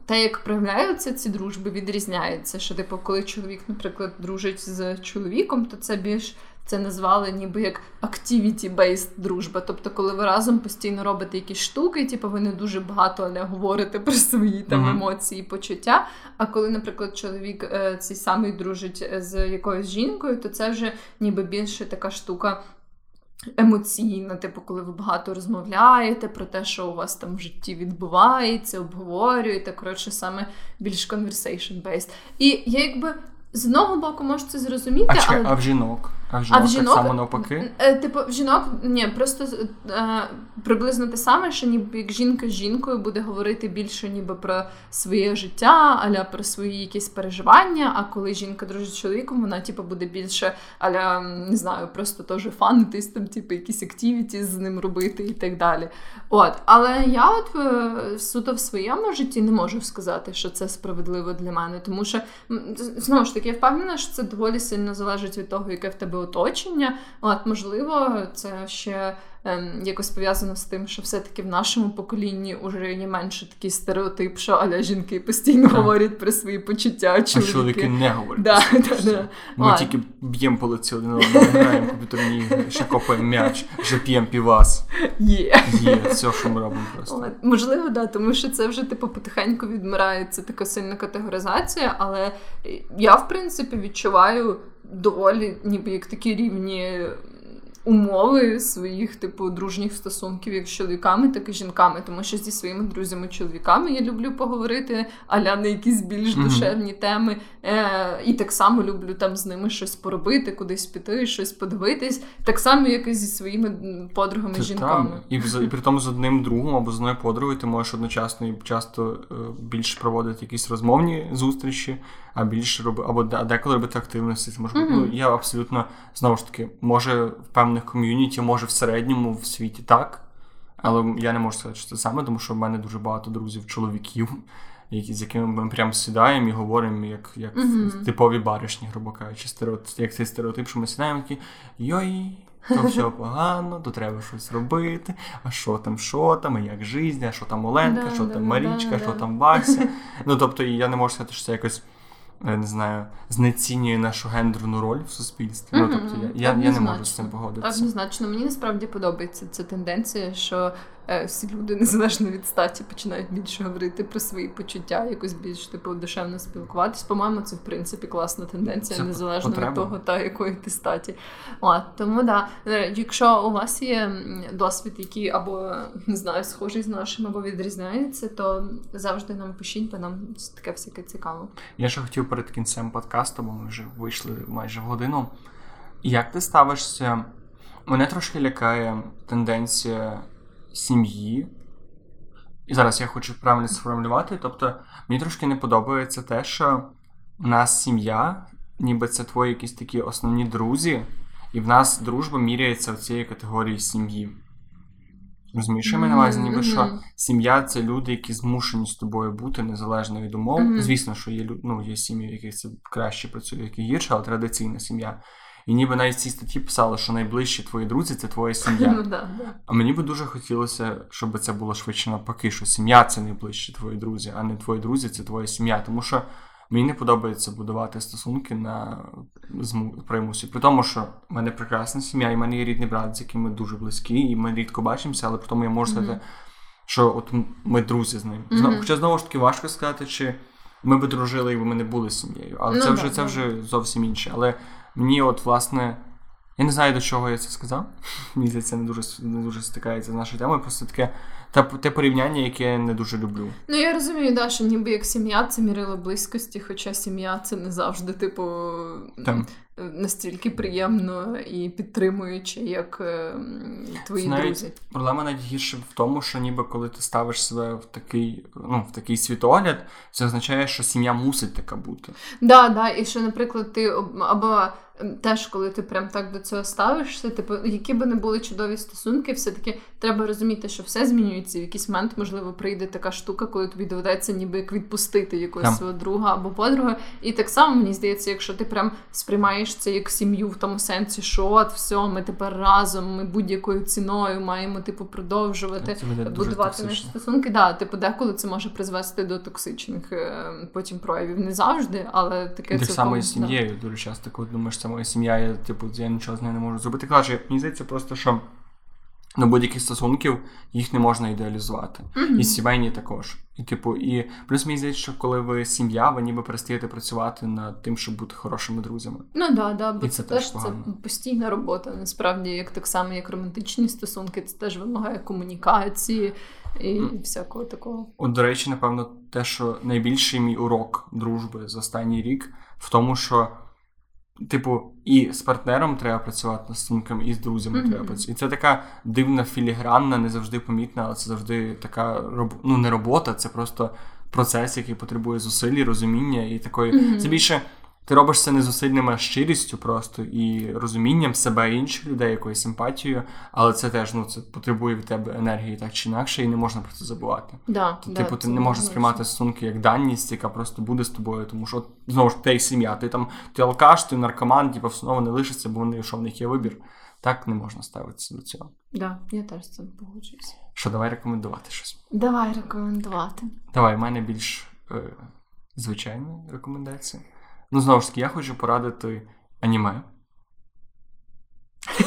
те, як проявляються ці дружби, відрізняється. Що, типу, коли чоловік, наприклад, дружить з чоловіком, то це більш це назвали ніби як activity-based дружба. Тобто, коли ви разом постійно робите якісь штуки, типу ви не дуже багато не говорите про свої там uh-huh. емоції, і почуття. А коли, наприклад, чоловік е, цей самий дружить з якоюсь жінкою, то це вже ніби більше така штука. Емоційна, типу, коли ви багато розмовляєте про те, що у вас там в житті відбувається, обговорюєте, коротше, саме більш conversation-based. І я якби з одного боку можу це зрозуміти, а, але... а в жінок? А в жінок, а в жінок так само навпаки? Е, типу, в жінок ні, просто е, приблизно те саме, що ніби як жінка з жінкою буде говорити більше ніби про своє життя, аля про свої якісь переживання. А коли жінка дружить з чоловіком, вона типу, буде більше аля не знаю, просто теж фанитись, там, типу, якісь активіті з ним робити і так далі. От, але я от е, суто в своєму житті не можу сказати, що це справедливо для мене, тому що знову ж таки я впевнена, що це доволі сильно залежить від того, яке в тебе оточення. От, можливо, це ще ем, якось пов'язано з тим, що все-таки в нашому поколінні вже є менше такий стереотип, що аля жінки постійно так. говорять про свої почуття. Чоловіки. А чоловіки не говорять. Да, да, да. Ми Ладно. тільки б'ємо по лиці один одного, граємо комп'ютерні ігри, ще копаємо м'яч, вже п'ємо півас. Є. Є, все, що ми робимо просто. От, можливо, да, тому що це вже типу потихеньку відмирається така сильна категоризація, але я, в принципі, відчуваю доволі ніби як такі рівні умови своїх, типу, дружніх стосунків як з чоловіками, так і з жінками. Тому що зі своїми друзями-чоловіками я люблю поговорити, аля на якісь більш душевні mm-hmm. теми. Е, І так само люблю там з ними щось поробити, кудись піти, щось подивитись. Так само, як і зі своїми подругами жінками. І, і при тому з одним другом або з одною подругою ти можеш одночасно і часто е, більше проводити якісь розмовні зустрічі а більше робити, або деколи робити активності. Це може mm-hmm. ну, я абсолютно знову ж таки, може в певних ком'юніті, може в середньому в світі так. Але я не можу сказати, що це саме, тому що в мене дуже багато друзів-чоловіків, які, з якими ми прямо сідаємо і говоримо, як як mm-hmm. типові баришні, грубо кажучи, стереотип, як цей стереотип, що ми сідаємо такі йой. То все погано, то треба щось робити. А що там, що там, а як життя, а що там Оленка, да, що да, там Марічка, да, що там Вася. Ну тобто, я не можу сказати, що це якось не знаю, знецінює нашу гендерну роль в суспільстві. Mm-hmm. Ну, тобто я, я, я не можу з цим погодитися. Однозначно, мені насправді подобається ця тенденція, що Е, всі люди, незалежно від статі, починають більше говорити про свої почуття, якось більш типу душевно спілкуватись. По-моєму, це в принципі класна тенденція, це незалежно потреба. від того, та якої ти статі. От, Тому да, е, якщо у вас є досвід, який або не знаю, схожий з нашим, або відрізняється, то завжди нам пишіть, бо нам таке всяке цікаво. Я ще хотів перед кінцем подкасту, бо ми вже вийшли майже в годину. Як ти ставишся? Мене трошки лякає тенденція сім'ї. І зараз я хочу правильно сформулювати. Тобто, мені трошки не подобається те, що в нас сім'я, ніби це твої якісь такі основні друзі, і в нас дружба міряється в цієї категорії сім'ї. Розумієш, я на увазі, ніби що сім'я це люди, які змушені з тобою бути незалежно від умов. Mm-hmm. Звісно, що є ну, є сім'ї, в яких це краще працює, які гірше, але традиційна сім'я. І ніби навіть в цій статті писали, що найближчі твої друзі це твоя сім'я. Ну, да. А мені би дуже хотілося, щоб це було швидше навпаки, що сім'я це найближчі твої друзі, а не твої друзі це твоя сім'я. Тому що мені не подобається будувати стосунки на примусі. При тому, що в мене прекрасна сім'я, і в мене є рідний брат, з яким ми дуже близькі, і ми рідко бачимося, але при тому я можу сказати, mm-hmm. що от ми друзі з ним. Mm-hmm. Хоча знову ж таки важко сказати, чи ми би дружили, якби ми не були сім'єю. Але ну, це вже це вже зовсім інше. Але Мені, от, власне, я не знаю, до чого я це сказав. Мені здається, не дуже не дуже стикається з нашою темою. Просто таке те, те порівняння, яке я не дуже люблю. Ну я розумію, да, що ніби як сім'я це мірило близькості, хоча сім'я це не завжди, типу, Там. настільки приємно і підтримуюче, як е, твої Навіть друзі. Проблема найгірше в тому, що ніби коли ти ставиш себе в такий, ну, в такий світогляд, це означає, що сім'я мусить така бути. Да, да, і що, наприклад, ти або теж, коли ти прям так до цього ставишся, типу, які би не були чудові стосунки, все-таки треба розуміти, що все змінюється. В якийсь момент, можливо, прийде така штука, коли тобі доведеться ніби як відпустити якогось yeah. свого друга або подруга. І так само мені здається, якщо ти прям сприймаєш це як сім'ю в тому сенсі, що от все, ми тепер разом, ми будь-якою ціною маємо типу продовжувати будувати наші стосунки. Да, типу, деколи це може призвести до токсичних е, потім проявів. Не завжди, але таке так само і з сім'єю. Дуже часто, коли думаєш це моя сім'я, я типу, я нічого з нею не можу зробити. Каже, мені здається, просто що ну, будь-яких стосунків їх не можна ідеалізувати. Mm-hmm. І сімейні також. І, типу, і плюс мені здається, що коли ви сім'я, ви ніби перестаєте працювати над тим, щоб бути хорошими друзями. Ну да, да, бо і це, це теж це постійна робота. Насправді, як так само, як романтичні стосунки, це теж вимагає комунікації і mm. всякого такого. От, до речі, напевно, те, що найбільший мій урок дружби за останній рік в тому, що Типу, і з партнером треба працювати над стосунками, і з друзями Мгм. треба працювати. І це така дивна філігранна, не завжди помітна, але це завжди така роб... ну, не робота, це просто процес, який потребує зусиль, розуміння і такої. Мгм. Це більше ти робиш це не зусильними, щирістю просто і розумінням себе і інших людей, якоюсь симпатією, але це теж ну, це потребує від тебе енергії так чи інакше, і не можна про це забувати. Да, То, да, типу, ти не можеш сприймати стосунки як даність, яка просто буде з тобою, тому що от, знову ж ти сім'я, ти там ти алкаш, ти наркоман, типу, знову не лишиться, бо вони що в них є вибір. Так не можна ставитися до цього. Да, я теж з цим погоджуюся. Що давай рекомендувати щось. Давай рекомендувати. Давай, в мене більш е, звичайна рекомендація. Ну, знову ж таки, я хочу порадити аніме.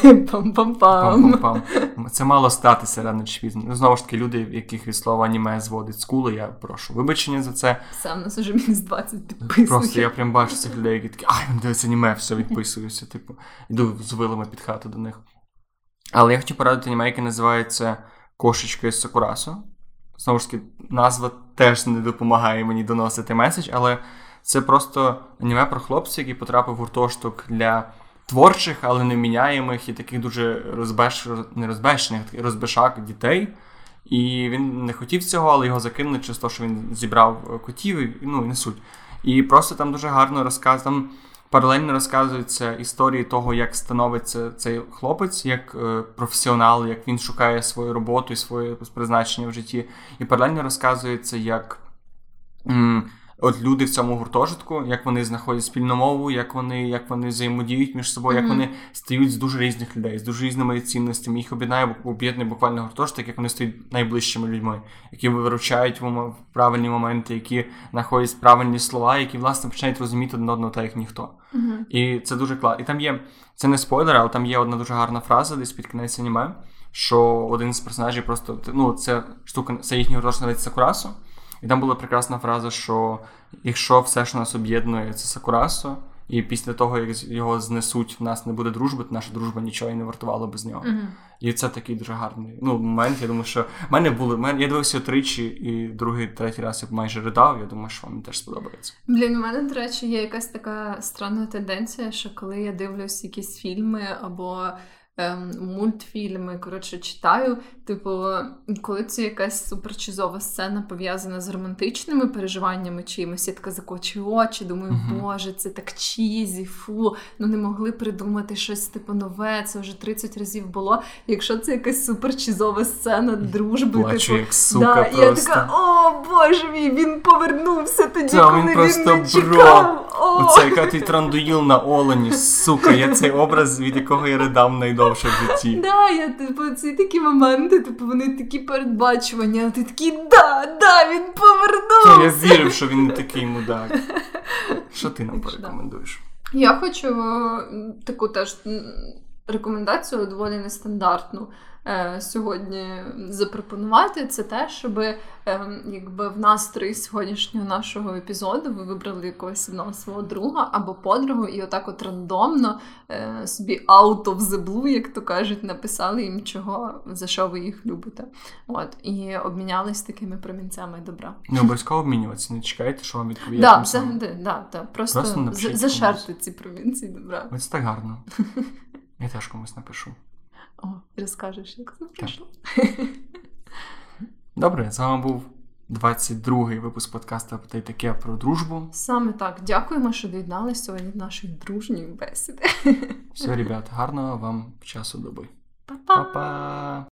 Пам-пам-пам. Це мало статися рано чи пізно. Ну, знову ж таки, люди, в яких від слова аніме зводить скули, я прошу вибачення за це. Сам нас уже мінус 20 підписників. Просто я прям бачу цих людей, які такі, ай, він дивиться аніме, все відписуюся. Типу, йду з вилами під хату до них. Але я хотів порадити аніме, яке називається Кошечка із Сакурасу. Знову ж таки, назва теж не допомагає мені доносити меседж, але це просто аніме про хлопця, який потрапив в гуртожиток для творчих, але неміняємих і таких дуже розбеш... не розбещених, таких розбешак дітей. І він не хотів цього, але його закинули через те, що він зібрав е, котів, і, ну і не суть. І просто там дуже гарно розказ, там паралельно розказуються історії того, як становиться цей хлопець як е, професіонал, як він шукає свою роботу і своє призначення в житті. І паралельно розказується, як м, от люди в цьому гуртожитку, як вони знаходять спільну мову, як вони, як вони взаємодіють між собою, як вони стають з дуже різних людей, з дуже різними цінностями. Їх об'єднає об'єднує буквально гуртожиток, як вони стають найближчими людьми, які виручають в правильні моменти, які знаходять правильні слова, які власне починають розуміти один одного так, як ніхто. Мгм. І це дуже класно. І там є, це не спойлер, але там є одна дуже гарна фраза десь під кінець аніме, що один з персонажів просто, ну, це штука, це їхній гуртожиток Сакурасо. І там була прекрасна фраза, що якщо все, що нас об'єднує, це Сакурасо, і після того, як його знесуть, в нас не буде дружби, то наша дружба нічого і не вартувала без нього. Мгм. І це такий дуже гарний ну, момент. Я думаю, що в мене були. в мене- Я дивився тричі, і другий, третій раз я майже ридав. Я думаю, що вам теж сподобається. Блін, у мене, до речі, є якась така странна тенденція, що коли я дивлюсь якісь фільми або ем, мультфільми, коротше, читаю, типу, коли це якась суперчизова сцена пов'язана з романтичними переживаннями чимось, я така закочую очі, думаю, боже, це так чізі, фу, ну не могли придумати щось типу нове, це вже 30 разів було. Якщо це якась суперчизова сцена дружби, Плачу типу, як сука да, і я така, о боже мій, він повернувся тоді, Та, коли він він, просто не чекав. О! Оце яка ти трандуїл на олені, сука, я цей образ, від якого я ридав найдовше в житті. Да, я типу, ці такі моменти, типу, вони такі передбачування, а ти такий, да, да, він повернувся. я вірив, що він не такий мудак. Що ти нам порекомендуєш? Я хочу е, таку теж рекомендацію доволі нестандартну е, сьогодні запропонувати. Це те, щоб е, якби в настрої сьогоднішнього нашого епізоду ви вибрали якогось одного свого друга або подругу, і отак от рандомно е, собі out of the blue, як то кажуть, написали їм чого, за що ви їх любите. От, і обмінялись такими промінцями добра. Не обов'язково обмінюватися, не чекайте, що вам відповідає. Да, взагалі, да, да, просто, Просто за- зашерте ці провінції добра. Ось так гарно. Я теж комусь напишу. О, розкажеш, як це пройшло. Добре, з вами був 22-й випуск подкасту та й таке про дружбу. Саме так. Дякуємо, що доєдналися сьогодні до нашої дружньої бесіди. Все, ребят, гарного вам часу доби. Па-па! Па-па!